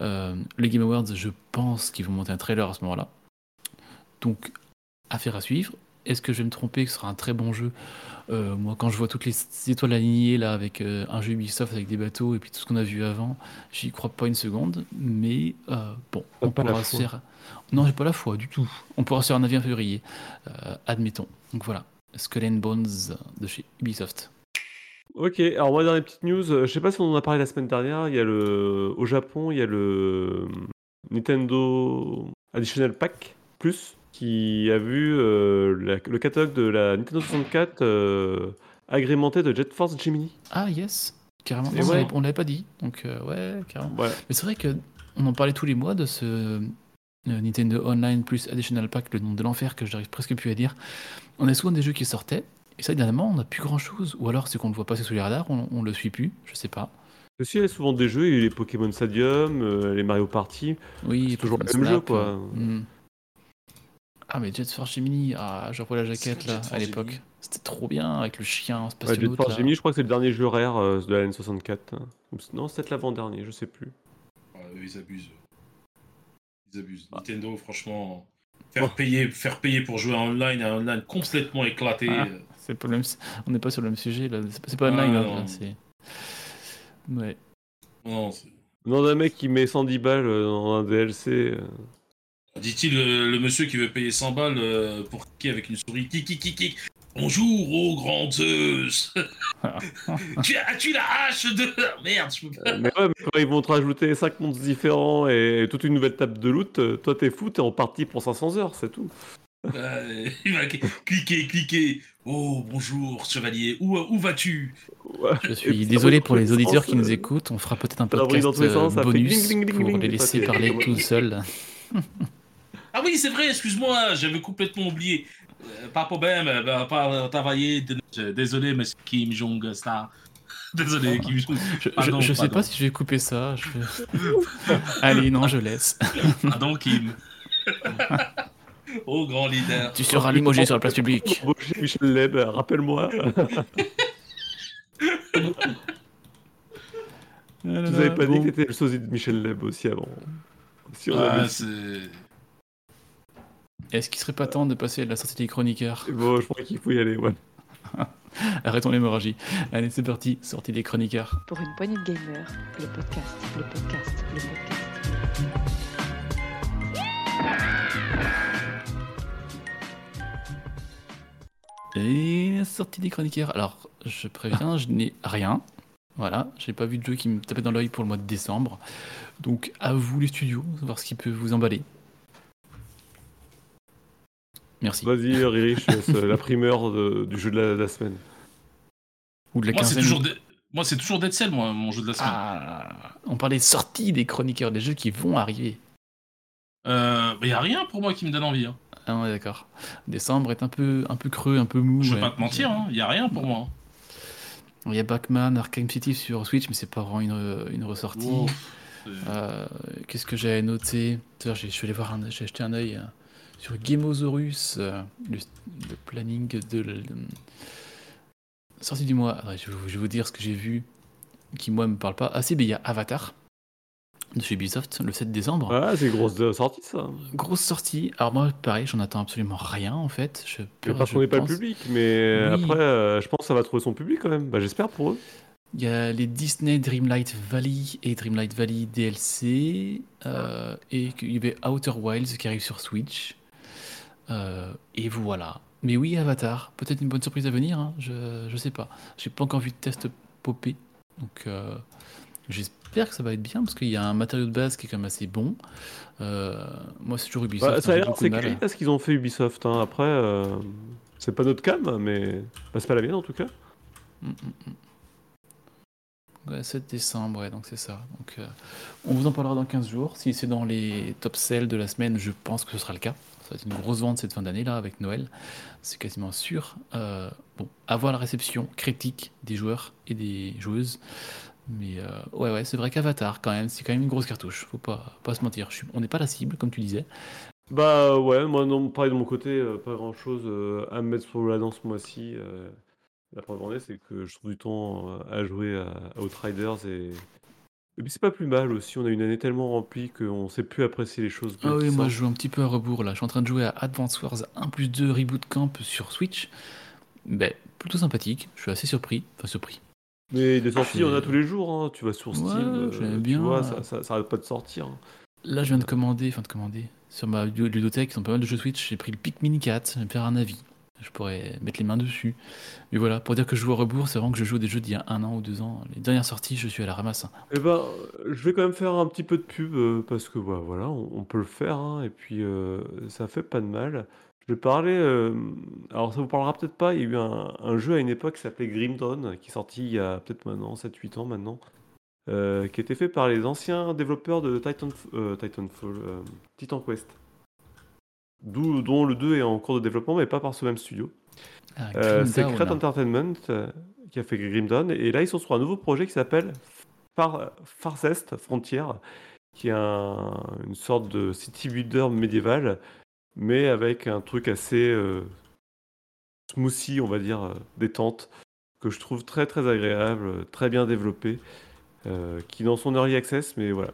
euh, les Game Awards, je pense qu'ils vont monter un trailer à ce moment-là. Donc, affaire à suivre. Est-ce que je vais me tromper que ce sera un très bon jeu Euh, Moi, quand je vois toutes les étoiles alignées là avec euh, un jeu Ubisoft avec des bateaux et puis tout ce qu'on a vu avant, j'y crois pas une seconde. Mais euh, bon, on pas la pourra se faire. Non, j'ai pas la foi du tout. On pourra se faire un avis en février, euh, admettons. Donc voilà, Skull and Bones de chez Ubisoft. Ok, alors moi, dernière petite news, euh, je sais pas si on en a parlé la semaine dernière, il y a le. Au Japon, il y a le Nintendo Additional Pack Plus qui a vu euh, la- le catalogue de la Nintendo 64 euh, agrémenté de Jet Force Gemini. Ah yes, carrément. Non, on ouais. l'avait- on l'avait pas dit, donc euh, ouais, carrément. Ouais. Mais c'est vrai que on en parlait tous les mois de ce Nintendo Online plus Additional Pack, le nom de l'enfer que j'arrive presque plus à dire. On a souvent des jeux qui sortaient, et ça, dernièrement, on n'a plus grand chose. Ou alors c'est qu'on le voit passer sous les radars, on, on le suit plus, je sais pas. Aussi, il y a souvent des jeux, il y a eu les Pokémon Stadium, les Mario Party. Oui, C'est toujours le même jeu, quoi. hmm. Ah, mais Jet Force Gemini, ah, la jaquette là, à l'époque. C'était trop bien avec le chien Ouais. Jet Force. Gemini, je crois que c'est le dernier jeu rare euh, de la N64. Ou c- Non, c'est peut-être l'avant-dernier, je sais plus. Ah, eux, ils abusent. Ils abusent. Ah. Nintendo, franchement, faire, payer, faire payer pour jouer en online, un online complètement éclaté. Ah. C'est pas le même... On n'est pas sur le même sujet là. C'est pas- c'est pas Ah, online là, non. là, c'est. Ouais. Non, c'est- Non, d'un mec qui met 110 balles euh, dans un DLC. euh, Dit-il le, le monsieur qui veut payer 100 balles euh, pour cliquer avec une souris. Kik, kik, kik, kik. Bonjour, ô grand Zeus Tu as tu la hache de. Merde, je peux pas. Euh, mais ouais, mais quand ils vont te rajouter 5 montres différents et toute une nouvelle table de loot, euh, toi t'es fou, t'es en partie pour 500 heures, c'est tout. Euh, il va cliquer, cliquer. Oh, bonjour, chevalier. Où, où vas-tu? Ouais. Je suis désolé pour les auditeurs sens, qui nous euh, écoutent. On fera peut-être un podcast euh, sens, bonus gling, pour les laisser parler tout seuls. Ah oui, c'est vrai, excuse-moi, j'avais complètement oublié. Euh, pas de problème, euh, pas travailler. de- Désolé, monsieur Kim Jong-star. Désolé, Kim. Je, je, Pardon, je sais pardon. pas si je vais couper ça. je Allez, non, je laisse. Pardon, Kim. oh, grand leader. Tu seras limogé sur la place publique. Michel Leb, rappelle-moi. Tu nous avais pas dit que t'étais le sosie de Michel Leb aussi avant. Si on Ah, avait... Est-ce qu'il serait pas temps de passer à la sortie des chroniqueurs Bon, je crois qu'il faut y aller, ouais. Arrêtons l'hémorragie. Allez, c'est parti, sortie des chroniqueurs. Pour une poignée de gamers, le podcast, le podcast, le podcast. Et sortie des chroniqueurs. Alors, je préviens, je n'ai rien. Voilà, j'ai pas vu de jeu qui me tapait dans l'œil pour le mois de décembre. Donc, à vous les studios, voir ce qui peut vous emballer. Merci. Vas-y, Riri, je te laisse euh, la primeur de- du jeu de la, de la semaine. Ou de la Moi, c'est toujours, Dead- moi, c'est toujours Dead Cell, moi, mon jeu de la semaine. Ah, on parlait sortie des chroniqueurs, des jeux qui vont arriver. Euh, bah, y a rien pour moi qui me donne envie. Hein. Ah ouais, d'accord. Décembre est un peu, un peu creux, un peu mou. Je vais ouais. pas te mentir, hein. y a rien pour moi. Il y a Backman, Arkham City sur Switch, mais c'est pas vraiment une, une ressortie. Wow. Euh, Qu'est-ce que j'avais noté Je suis allé voir, un- j'ai acheté un œil euh, sur Gameosaurus, euh, le, le planning de la sortie du mois. Attendez, je, vais vous- je vais vous dire ce que j'ai vu, qui moi me parle pas. Ah si, mais il y a Avatar de chez Ubisoft le 7 décembre. Ah, c'est grosse euh, sortie, ça. Grosse sortie. Alors moi, pareil, j'en attends absolument rien en fait. Je, parce je qu'on n'est pas le public, mais Oui. après, euh, je pense que ça va trouver son public quand même. Bah, j'espère pour eux. Il y a les Disney Dreamlight Valley et Dreamlight Valley DLC. euh, et y avait Outer Wilds qui arrive sur Switch. Euh, et voilà. Mais oui, Avatar. Peut-être une bonne surprise à venir. hein, Je, je sais pas. J'ai pas encore vu de test popper. Donc euh, j'espère que ça va être bien parce qu'il y a un matériau de base qui est quand même assez bon. Euh, moi, c'est toujours Ubisoft. Bah, ça a l'air ce qu'ils ont fait Ubisoft. hein. Après, c'est pas notre cam, mais bah, c'est pas la mienne en tout cas. Mm, mm, mm. Ouais, 7 décembre, ouais, donc c'est ça. Donc, euh, on vous en parlera dans 15 jours. Si c'est dans les top sales de la semaine, je pense que ce sera le cas. Ça va être une grosse vente cette fin d'année là avec Noël. C'est quasiment sûr. Euh, bon, à voir la réception critique des joueurs et des joueuses. Mais euh, ouais, ouais, c'est vrai qu'Avatar, quand même, c'est quand même une grosse cartouche. Faut pas, pas se mentir. Je on n'est pas la cible, comme tu disais. Bah ouais, moi non, pareil de mon côté, euh, pas grand chose à me mettre sur la danse ce mois-ci. la preuve en est, c'est que je trouve du temps à jouer à, à Outriders et. Et puis c'est pas plus mal aussi, on a une année tellement remplie qu'on sait plus apprécier les choses. Ah oui, moi je joue un petit peu à rebours là. Je suis en train de jouer à Advance Wars 1 plus 2 Reboot Camp sur Switch. Ben, plutôt sympathique. Je suis assez surpris. Enfin, surpris. Mais des sorties, Je- on a tous les jours, hein. tu vas sur Steam, Ouais, euh, j'aime tu bien. vois, ça, ça, ça arrête pas de sortir. Là, je viens de commander, enfin de commander, sur ma lu- ludothèque, ils ont pas mal de jeux Switch, j'ai pris le Pikmin 4, je vais me faire un avis. Je pourrais mettre les mains dessus. Mais voilà, pour dire que je joue à rebours, c'est vraiment que je joue des jeux d'il y a un an ou deux ans. Les dernières sorties, je suis à la ramasse. Eh ben, je vais quand même faire un petit peu de pub euh, parce que bah, voilà, on, peut le faire hein, et puis euh, ça fait pas de mal. Je vais parler, euh, alors ça vous parlera peut-être pas, il y a eu un, jeu à une époque qui s'appelait Grim Dawn qui est sorti il y a peut-être maintenant 7-8 ans maintenant, qui était fait par les anciens développeurs de Titan, Titan Quest. Dont le 2 est en cours de développement mais pas par ce même studio. Ah, Euh, c'est. Crate Entertainment euh, qui a fait Grim Dawn et là ils sont sur un nouveau projet qui s'appelle Far, Farthest Frontier qui est un- une sorte de city builder médiéval mais avec un truc assez euh, smoothie on va dire détente que je trouve très très agréable très bien développé qui est dans son early access mais voilà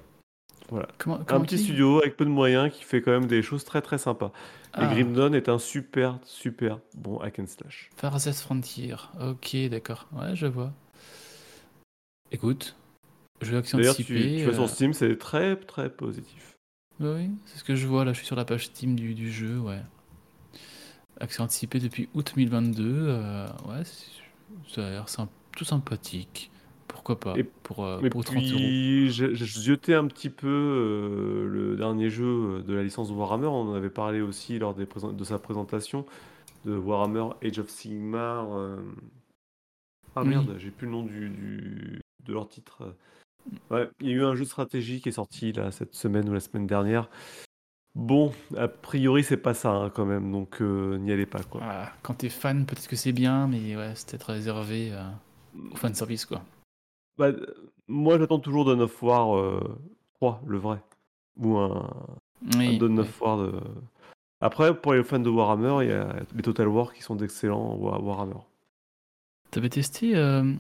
Comment, un petit studio avec peu de moyens qui fait quand même des choses très très sympas Ah, et Grim Dawn est un super super bon hack and slash Farthest Frontier. Ok, d'accord. Ouais, je vois. Écoute, je vais action D'ailleurs, tu, tu vas euh, sur Steam, c'est très très positif. Oui, c'est ce que je vois là. Je suis sur la page Steam du, du jeu, ouais. Action anticipée depuis août 2022. euh, ouais, c'est- ça a l'air symp- tout sympathique. Pourquoi pas Et- Pour, euh, Mais pour 30 euros. puis, j'ai j'ai jeté un petit peu euh, le dernier jeu de la licence Warhammer. On en avait parlé aussi lors des de sa présentation de Warhammer Age of Sigmar. euh, Ah Oui. merde, j'ai plus le nom du, du- de leur titre. Ouais, il y a eu un jeu de stratégie qui est sorti là cette semaine ou la semaine dernière. Bon, a priori c'est pas ça hein, quand même, donc euh, n'y allez pas quoi. Voilà, Quand t'es fan, peut-être que c'est bien, mais ouais, c'est peut-être réservé. euh, au fan service quoi. Bah, euh, moi, j'attends toujours Dawn of War euh, 3, le vrai. Ou un, un Oui, Dawn oui. of War de... Après, pour les fans de Warhammer, il y a les Total War qui sont d'excellents Wa- Warhammer. T'avais testé euh,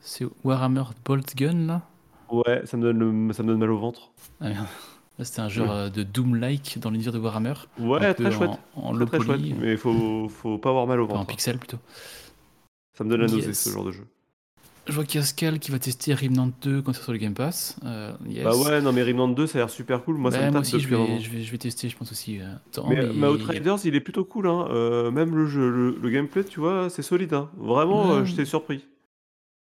c'est Warhammer Bolt Gun là? Ouais, ça me donne, le- ça me donne mal au ventre. Ah, merde. C'était un jeu Ouais. euh, de Doom-like dans l'univers de Warhammer. Ouais, un très chouette. En, en Très, chouette, mais il faut, faut pas avoir mal au enfin, en ventre. pixel plutôt. Ça me donne la nausée, Yes. ce genre de jeu. Je vois qu'il y a Scal qui va tester Remnant 2 quand c'est sur le Game Pass. Euh, yes. Bah ouais, non mais Remnant 2, ça a l'air super cool. Moi, ça Bah, me moi aussi, je vais, je, vais, je vais tester, je pense aussi. euh. Attends, Mais, mais Outriders, il est plutôt cool. Hein. Euh, même le jeu, le, le gameplay, tu vois, c'est solide. Hein. Vraiment, Ouais. euh, j'étais surpris.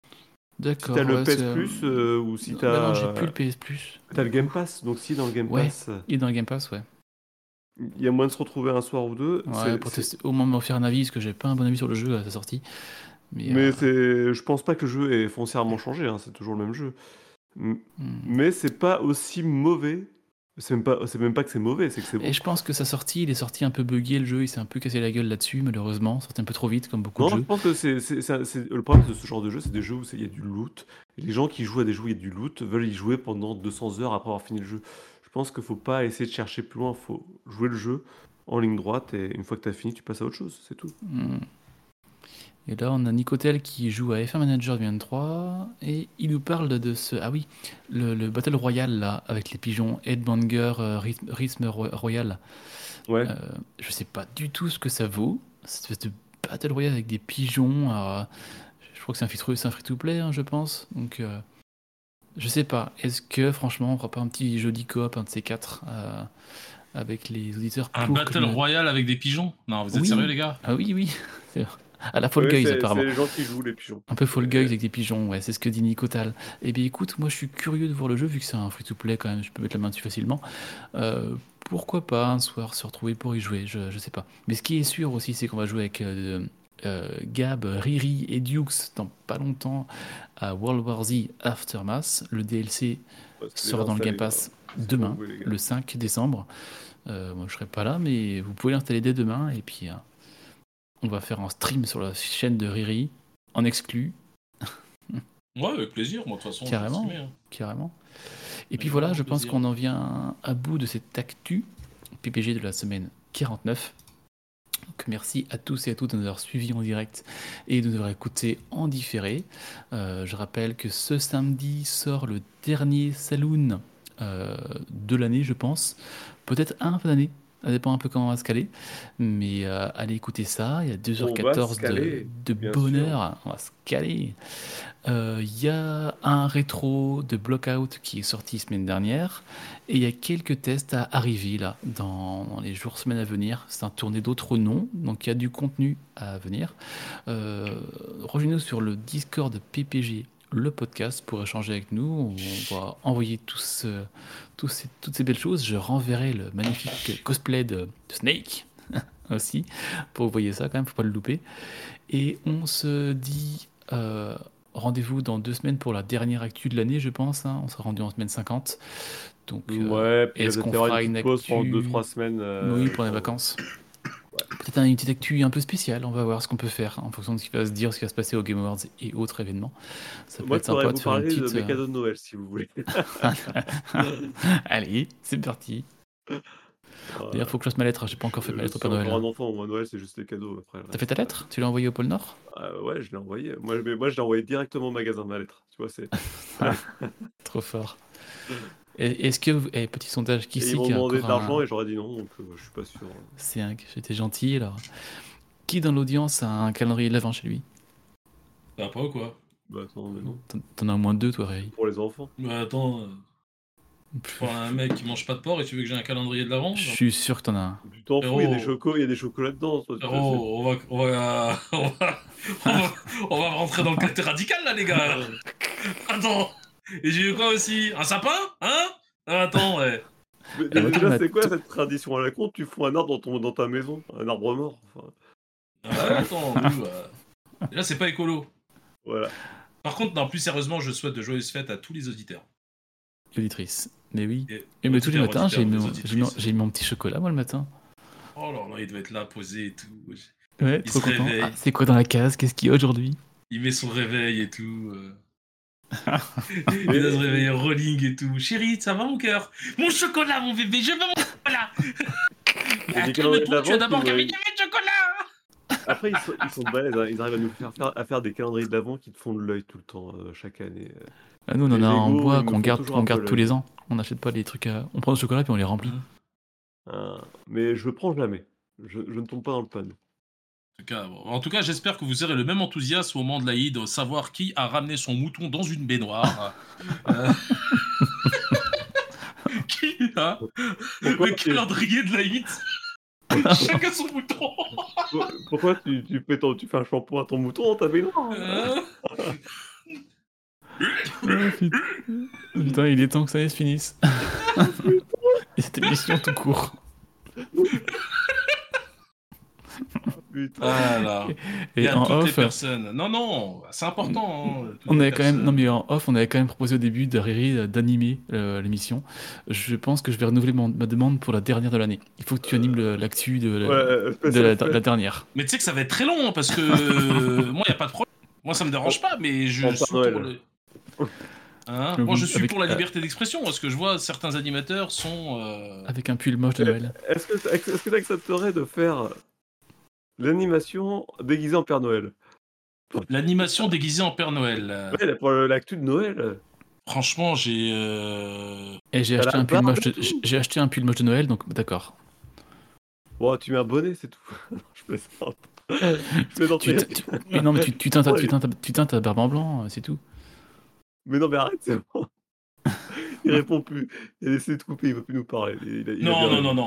Si D'accord. t'as le PS Plus ou si Bah t'as non, j'ai plus le PS Plus. t'as le Game Pass. Donc si dans le Game Ouais. Pass, Il est dans le Game Pass, ouais. il y a moyen de se retrouver un soir ou deux. Ouais, pour tester, au moins me faire un avis, parce que j'ai pas un bon avis sur le jeu à sa sortie. Mais, Mais euh, je pense pas que le jeu ait foncièrement changé. hein, C'est toujours le même jeu. M- hmm. Mais c'est pas aussi mauvais. C'est même pas, même pas que c'est mauvais, c'est que c'est bon. Et je pense que sa sortie, il est sorti un peu buggé le jeu, il s'est un peu cassé la gueule là-dessus, malheureusement, sorti un peu trop vite, comme beaucoup Non, de je jeux. pense que c'est, le problème de ce genre de jeu, c'est des jeux où il y a du loot. Et les gens qui jouent à des jeux où il y a du loot veulent y jouer pendant 200 heures après avoir fini le jeu. Je pense qu'il faut pas essayer de chercher plus loin, il faut jouer le jeu en ligne droite et une fois que tu as fini, tu passes à autre chose, c'est tout. Hmm. Et là, on a Nicotel qui joue à F1 Manager 2023 et il nous parle de ce. Ah oui, le, le Battle Royale là, avec les pigeons Headbanger, euh, Royale. Ouais. Euh, je sais pas du tout ce que ça vaut, cette espèce de Battle Royale avec des pigeons. alors, je crois que c'est un free- c'est un free-to-play, hein, je pense. Donc, euh, je sais pas. Est-ce que, franchement, on fera pas un petit joli coop, un de ces quatre, euh, avec les auditeurs Un Battle Royale avec des pigeons? Non, vous êtes Oui. sérieux, les gars? Ah oui, oui. À la Fall Guys, apparemment. c'est les gens qui jouent les pigeons. Un peu Fall Guys avec des pigeons, ouais, c'est ce que dit Nicotal. Eh bien écoute, moi je suis curieux de voir le jeu, vu que c'est un free-to-play quand même, je peux mettre la main dessus facilement. Euh, pourquoi pas un soir se retrouver pour y jouer, je, je sais pas. Mais ce qui est sûr aussi, c'est qu'on va jouer avec euh, euh, Gab, Riri et Dukes dans pas longtemps à World War Z Aftermath. Le DLC sera dans le Game Pass c'est demain, le 5 décembre. Euh, moi je serai pas là, mais vous pouvez l'installer dès demain et puis euh, on va faire un stream sur la chaîne de Riri en exclu. Ouais, avec plaisir, moi, de toute façon. Carrément. streamer, hein. carrément. Et Avec puis voilà, je pense qu'on en vient à bout de cette actu PPG de la semaine 49. Donc merci à tous et à toutes de nous avoir suivis en direct et de nous avoir écoutés en différé. Euh, je rappelle que ce samedi sort le dernier Saloon euh, de l'année, je pense. Peut-être un fin d'année. Ça dépend un peu comment on va se caler. Mais euh, allez écouter ça. Il y a On va 2h14 se caler, de, bonheur. On va se caler. Euh, Il y a un rétro de Blockout qui est sorti semaine dernière et il y a quelques tests à arriver là dans, dans les jours, semaines à venir. C'est un tourné d'autres noms, donc il y a du contenu à venir. Euh, Rejoignez-nous sur le Discord PPG, le podcast, pour échanger avec nous. On va envoyer euh, ces- toutes ces belles choses. Je renverrai le magnifique cosplay de, de Snake aussi pour vous voyez ça quand même, faut pas le louper. Et on se dit euh, rendez-vous dans deux semaines pour la dernière actu de l'année, je pense. hein. On sera rendu en semaine 50. Donc, euh, Ouais, est-ce qu'on fera une pause pendant actu 2-3 semaines. euh, oui, pour les vacances. Peut-être une petite actu un peu spéciale. On va voir ce qu'on peut faire en fonction de ce qui va se dire, ce qui va se passer au Game Awards et autres événements. Ça peut Moi, être sympa vous de faire une de petite. mes euh, cadeaux de Noël si vous voulez. Allez, c'est parti. D'ailleurs, faut que je fasse ma lettre. J'ai pas encore fait ma Je lettre au Père Noël. un enfant, moi Noël c'est juste les cadeaux après. T'as fait ta lettre? Tu l'as envoyée au pôle Nord? Euh, Ouais, je l'ai envoyé. Moi, mais moi je l'ai envoyé directement au magasin ma lettre. Tu vois, c'est. Trop fort. Est-ce que, vous- eh, petit sondage, qui ils m'ont demandé de l'argent un... et j'aurais dit non, donc euh, je suis pas sûr. C'est un... J'étais gentil alors. Qui dans l'audience a un calendrier de l'avant chez lui? Bah, pas ou quoi? Bah attends, mais non. T'en- as au moins deux, toi, Rémi. Pour les enfants. Bah, attends. euh, Pour un mec qui mange pas de porc et tu veux que j'ai un calendrier de l'avant Je suis sûr que t'en as un. Du t'en fous, il y a des Frérot. chocos, il y a des chocolats dedans. toi, va, on, va, on, va, on, va, on va rentrer dans le côté radical là, les gars. Attends. Et j'ai eu quoi aussi? Un sapin? Hein? Ah, Attends, ouais. Mais moi, déjà, ma c'est quoi cette tradition? À la con Tu fous un arbre dans, ton, dans ta maison, un arbre mort. Enfin, Ah, ouais, attends, nous, euh, Là, c'est pas écolo. voilà. Par contre, non, plus sérieusement, je souhaite de joyeuses fêtes à tous les auditeurs. Auditrice. Mais oui. Et, Et mais tous les matins, j'ai auditrices. mis mon petit chocolat, moi, le matin. Oh là là, il doit être là, posé et tout. Ouais, Il trop se content. réveille. Ah, c'est quoi dans la case? Qu'est-ce qu'il y a aujourd'hui? Il met son réveil et tout. euh. il doit se réveiller rolling et tout. Chérie, ça va mon cœur? Mon chocolat, mon bébé, je veux mon chocolat Attends, tu as d'abord de chocolat Après, ils sont, ils sont balèzes, hein. ils arrivent à nous faire, faire- à faire des calendriers d'avant qui te font de l'œil tout le temps, euh, chaque année. Ah, nous, on en Les a en bois qu'on garde, garde tous les ans. On n'achète pas des trucs à... On prend le chocolat puis on les remplit. Hein. Mais je le prends jamais. Je, je ne tombe pas dans le panneau. En tout cas, bon, en tout cas, j'espère que vous aurez le même enthousiasme au moment de l'Aïd, savoir qui a ramené son mouton dans une baignoire. Euh, qui a Pourquoi le calendrier de l'Aïd Chacun son mouton Pour- Pourquoi tu, tu, fais ton- tu fais un shampoing à ton mouton dans ta baignoire Euh, Ah, putain. Il est temps que ça se finisse. Et cette émission tout court. Putain. Voilà. Et, Et à en toutes les off, personnes. Non, non, c'est important. hein, on avait quand même, non mais en off, on avait quand même proposé au début de Riri d'animer euh, l'émission. Je pense que je vais renouveler mon- ma demande pour la dernière de l'année. Il faut que tu animes le- l'actu de, la- Ouais, euh, de ça la, me fait- la dernière. Mais tu sais que ça va être très long hein, parce que euh, moi, il n'y a pas de problème. Moi, ça me dérange pas, mais je suis pour le- Hein Le moi, je suis avec- pour la liberté d'expression. Parce que je vois certains animateurs sont. euh, Avec un pull moche de Noël. Est-ce que est-ce que tu accepterais de faire l'animation déguisée en Père Noël L'animation déguisée en Père Noël. Euh, Ouais, là, pour l'actu de Noël. Franchement, j'ai. euh, Et j'ai Elle acheté un pull moche. de- j'ai- J'ai acheté un pull moche de Noël, donc d'accord. Bon, tu mets un bonnet, c'est tout. Non, je plaisante. Je plaisante. Tu tu- mais non, mais tu, tu teins ta, tu teins tu teins ta barbe en blanc, c'est tout. Mais non, mais arrête, c'est bon. Il répond plus. Il a essayé de couper, il veut plus nous parler. Il a- il a Non, non, raison. non, non.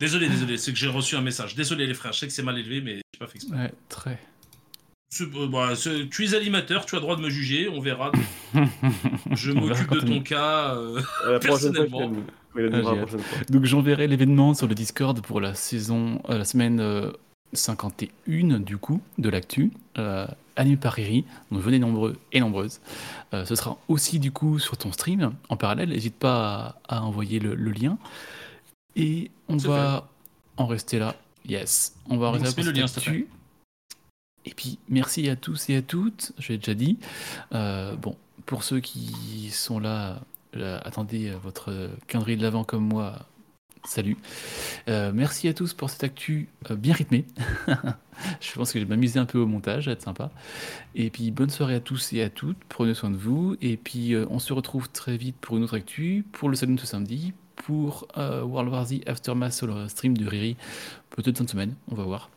Désolé, désolé, c'est que j'ai reçu un message. Désolé les frères, je sais que c'est mal élevé, mais j'ai pas fait exprès. Ouais, très. Euh, bah, tu es animateur, tu as le droit de me juger, on verra. Je m'occupe de on- ton cas. euh, À la prochaine fois, Personnellement. Ah, la fois. Donc j'enverrai l'événement sur le Discord pour la saison, euh, la semaine euh, 51 du coup de l'actu, euh, animé par Riri. Donc venez nombreux et nombreuses. Euh, ce sera aussi du coup sur ton stream en parallèle. N'hésite pas à, à envoyer le, le lien. Et on va en rester là. Yes, on va en Donc, rester là le lien. Et puis merci à tous et à toutes. Je l'ai déjà dit. Euh, bon, pour ceux qui sont là, euh, attendez votre calendrier de l'avant comme moi. Salut. Euh, merci à tous pour cette actu euh, bien rythmée. je pense que je vais m'amuser un peu au montage, ça va être sympa. Et puis bonne soirée à tous et à toutes. Prenez soin de vous. Et puis euh, on se retrouve très vite pour une autre actu, pour le salon ce samedi, pour euh, World War Z Aftermath sur le stream de Riri, peut-être fin de semaine, on va voir.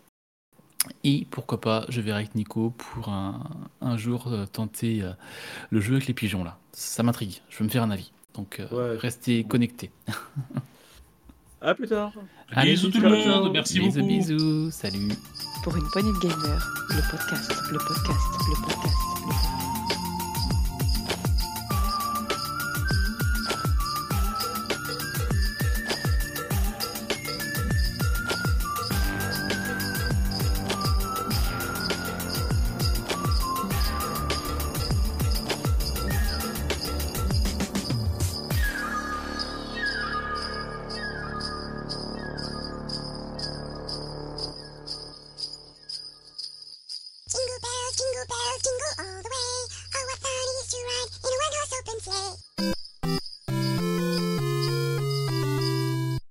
Et pourquoi pas, je verrai avec Nico pour un, un jour euh, tenter euh, le jeu avec les pigeons là. Ça m'intrigue, je veux me faire un avis. Donc euh, Ouais. restez connectés. À plus tard. Bisous tout le monde, merci bisous, beaucoup. bisous, salut. Pour une poignée de gamers, le podcast, le podcast, le podcast.